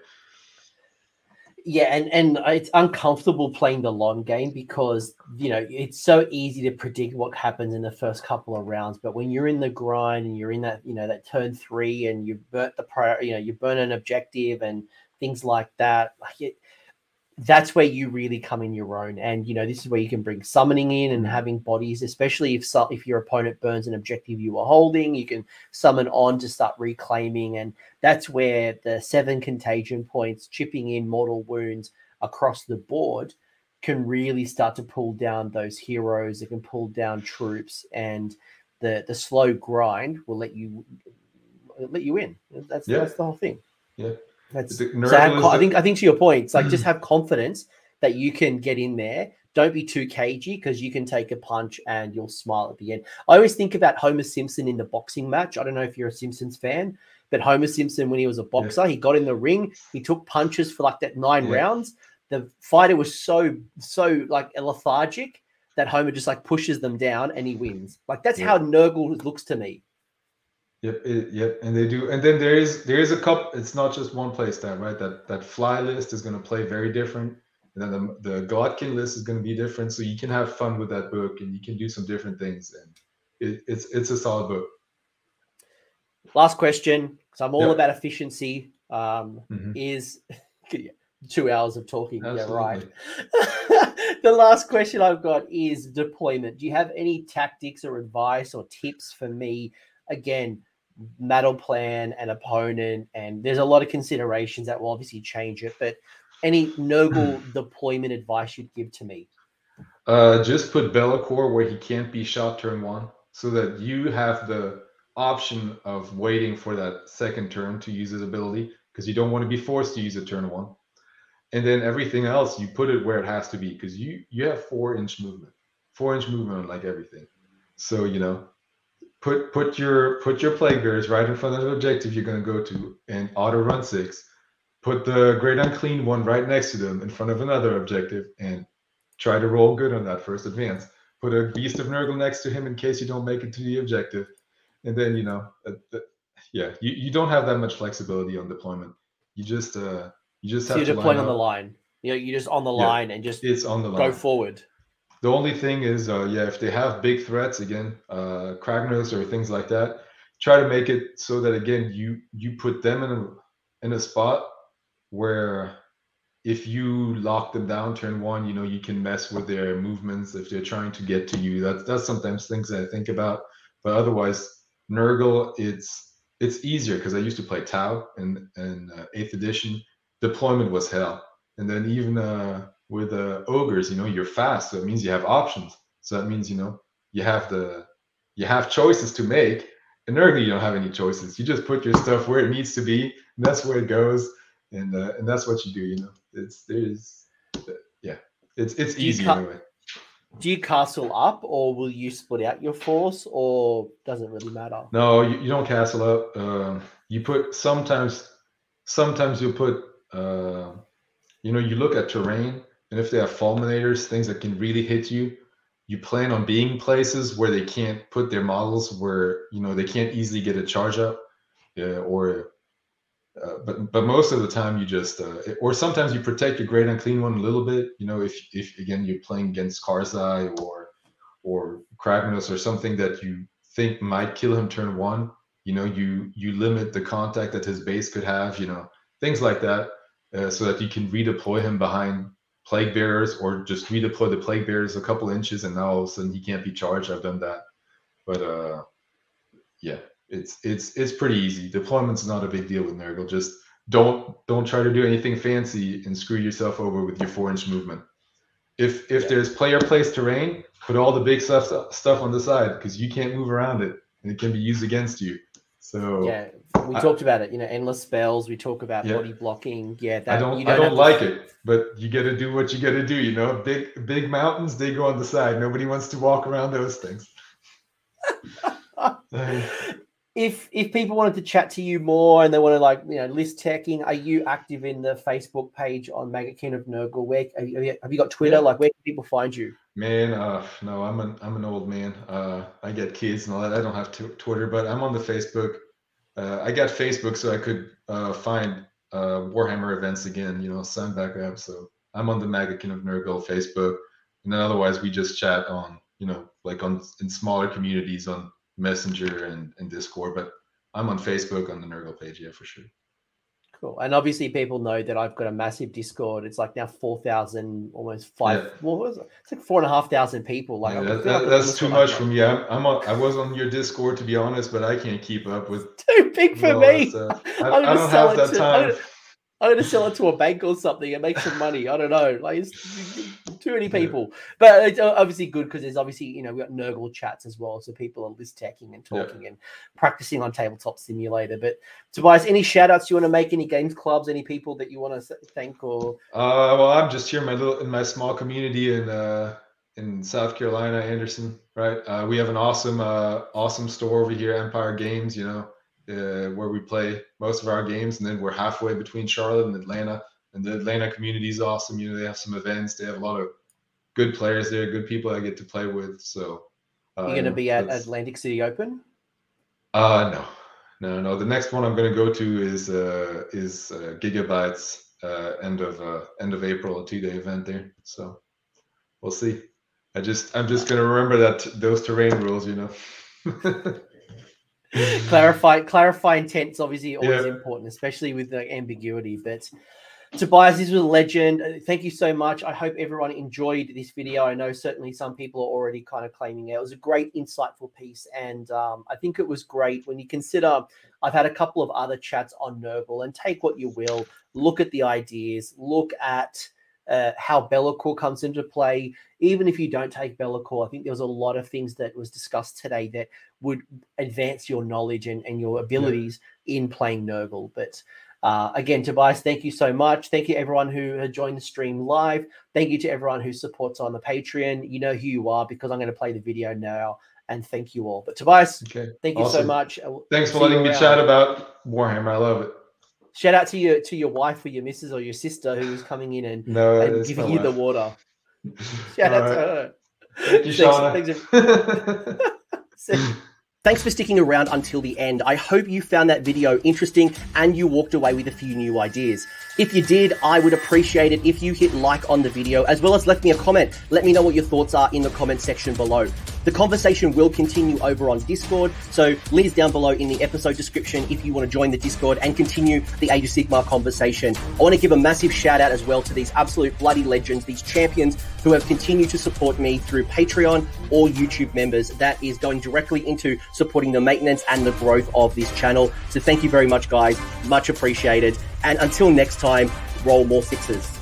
S1: yeah, and and it's uncomfortable playing the long game because you know it's so easy to predict what happens in the first couple of rounds. But when you're in the grind and you're in that you know that turn three and you burn the prior, you know you burn an objective and things like that, like it, that's where you really come in your own. And you know, this is where you can bring summoning in and mm. having bodies, especially if if your opponent burns an objective you were holding, you can summon on to start reclaiming. And that's where the seven contagion points, chipping in mortal wounds across the board can really start to pull down those heroes. It can pull down troops, and the the slow grind will let you let you in. That's
S2: Yeah.
S1: that's the whole thing.
S2: Yeah.
S1: That's so have, I think I think to your point, it's like just *clears throat* have confidence that you can get in there. Don't be too cagey because you can take a punch and you'll smile at the end. I always think about Homer Simpson in the boxing match. I don't know if you're a Simpsons fan, but Homer Simpson, when he was a boxer, he got in the ring, he took punches for like that nine
S2: Yeah.
S1: rounds. The fighter was so so like lethargic that Homer just like pushes them down and he wins. Like that's
S2: Yeah.
S1: how Nurgle looks to me.
S2: Yep, it, yep, and they do, and then there is there is a couple. It's not just one play style, right? That that fly list is going to play very different, and then the the Glottkin list is going to be different. So you can have fun with that book, and you can do some different things, and it, it's it's a solid book.
S1: Last question, because I'm all
S2: Yeah.
S1: about efficiency. Um,
S2: Mhm.
S1: is *laughs* two hours of talking. Yeah, right. *laughs* The last question I've got is deployment. Do you have any tactics or advice or tips for me? Again, battle plan and opponent, and there's a lot of considerations that will obviously change it. But any noble deployment advice you'd give to me?
S2: Uh, just put Be'lakor where he can't be shot turn one, so that you have the option of waiting for that second turn to use his ability, because you don't want to be forced to use a turn one. And then everything else, you put it where it has to be, because you you have four inch movement, four inch movement on like everything. So you know, put put your put your plague bears right in front of the objective you're going to go to, and auto run six. Put the great unclean one right next to them in front of another objective, and try to roll good on that first advance. Put a beast of Nurgle next to him in case you don't make it to the objective, and then you know, uh, uh, yeah, you, you don't have that much flexibility on deployment. You just uh you just
S1: So
S2: have
S1: you're
S2: to
S1: deploying on the line. You know, you're just on the
S2: Yeah.
S1: line and just
S2: It's on the line.
S1: go forward.
S2: The only thing is, uh, yeah, if they have big threats again, uh, or things like that, try to make it so that again you you put them in a in a spot where if you lock them down turn one, you know you can mess with their movements if they're trying to get to you. That's that's sometimes things that I think about. But otherwise, Nurgle, it's it's easier because I used to play Tau in and uh, eighth edition. Deployment was hell, and then even uh, with uh, ogres, you know, you're fast, so it means you have options. So that means you know you have the you have choices to make. In Nurgle, you don't have any choices. You just put your stuff where it needs to be, and that's where it goes, and uh, and that's what you do. You know, it's there's yeah, it's it's easy
S1: cut-
S2: anyway.
S1: Do you castle up or will you split out your force or doesn't really matter?
S2: No, you, you don't castle up. Um, you put sometimes, sometimes you'll put, uh, you know, you look at terrain, and if they have fulminators, things that can really hit you, you plan on being places where they can't put their models where you know they can't easily get a charge up, yeah, or. Uh, but but most of the time you just uh, or sometimes you protect your great unclean one a little bit. You know if if again you're playing against Karzai or or Kragnos or something that you think might kill him turn one, you know, you you limit the contact that his base could have, you know, things like that, uh, so that you can redeploy him behind plague bearers or just redeploy the plague bearers a couple inches, and now all of a sudden he can't be charged. I've done that, but uh, yeah, it's it's it's pretty easy. Deployment's not a big deal with Nurgle. Just don't don't try to do anything fancy and screw yourself over with your four inch movement. If if
S1: Yeah.
S2: there's player place terrain, put all the big stuff stuff on the side because you can't move around it and it can be used against you. So
S1: Yeah, we
S2: I-
S1: talked about it. You know, endless spells. We talk about
S2: Yeah.
S1: body blocking. Yeah, that
S2: I don't,
S1: you
S2: I don't
S1: to-
S2: like it, but you got to do what you got to do. You know, big big mountains they go on the side. Nobody wants to walk around those things. *laughs*
S1: If if people wanted to chat to you more and they want to like you know list teching, are you active in the Facebook page on Maggotkin of Nurgle? Where have you, have you got Twitter?
S2: Yeah.
S1: Like where can people find you?
S2: Man, uh, no, I'm an I'm an old man. Uh, I get kids and all that. I don't have t- Twitter, but I'm on the Facebook. Uh, I got Facebook so I could uh, find uh, Warhammer events again. You know, sign back up. So I'm on the Maggotkin of Nurgle Facebook, and then otherwise we just chat on you know like on in smaller communities on Messenger and, and Discord. But I'm on Facebook on the Nurgle page, yeah, for sure.
S1: Cool. And obviously, people know that I've got a massive Discord. It's like now four thousand, almost five.
S2: Yeah.
S1: What was it? It's like four and a half thousand people. Like
S2: Yeah,
S1: I
S2: that,
S1: like
S2: that's too much for me. I'm, I'm on, I was on your Discord to be honest, but I can't keep up with *laughs*
S1: Too big for me.
S2: that uh, *laughs* stuff. I, I don't have that
S1: to- I'm
S2: time.
S1: I'm going to sell it to a bank or something and make some money. I don't know. Like it's too many people, but it's obviously good because there's obviously you know we got Nurgle chats as well, so people are list teching and talking yeah. and practicing on Tabletop Simulator. But Tobias, any shout outs you want to make? Any games clubs? Any people that you want to thank? Or
S2: uh, well, I'm just here in my little in my small community in uh in South Carolina, Anderson. Right, uh, we have an awesome uh awesome store over here, Empire Games. You know uh, where we play most of our games, and then we're halfway between Charlotte and Atlanta. And the Atlanta community is awesome. You know, they have some events. They have a lot of good players there, good people I get to play with. So
S1: uh, you're going to be at Atlantic City Open?
S2: Uh, no, no, no. The next one I'm going to go to is uh, is uh, Gigabytes uh, end of uh, end of April, a two day event there. So we'll see. I just I'm just going to remember that those terrain rules, you know. *laughs* *laughs*
S1: clarify clarify is obviously always yeah. important, especially with the ambiguity. But Tobias, this was a legend. Uh, thank you so much. I hope everyone enjoyed this video. I know certainly some people are already kind of claiming it. It was a great, insightful piece, and um, I think it was great when you consider. I've had a couple of other chats on Nurgle, and take what you will. Look at the ideas. Look at uh, how Be'lakor comes into play. Even if you don't take Be'lakor, I think there was a lot of things that was discussed today that would advance your knowledge and, and your abilities yeah. in playing Nurgle. But uh, again, Tobias, thank you so much. Thank you everyone who had joined the stream live. Thank you to everyone who supports on the Patreon. You know who you are because I'm going to play the video now. And thank you all. But Tobias, okay. thank you awesome. so much.
S2: Thanks for letting me chat about Warhammer. I love it.
S1: Shout out to your to your wife or your missus or your sister who's coming in and, no, and giving you the water. *laughs* Shout All out right. to her.
S2: Thank you, Shauna.
S1: Thanks, *laughs* *laughs* Thanks for sticking around until the end. I hope you found that video interesting and you walked away with a few new ideas. If you did, I would appreciate it if you hit like on the video as well as left me a comment. Let me know what your thoughts are in the comment section below. The conversation will continue over on Discord, so links down below in the episode description if you want to join the Discord and continue the Age of Sigmar conversation. I want to give a massive shout out as well to these absolute bloody legends, these champions who have continued to support me through Patreon or YouTube members. That is going directly into supporting the maintenance and the growth of this channel. So thank you very much, guys. Much appreciated. And until next time, roll more sixes.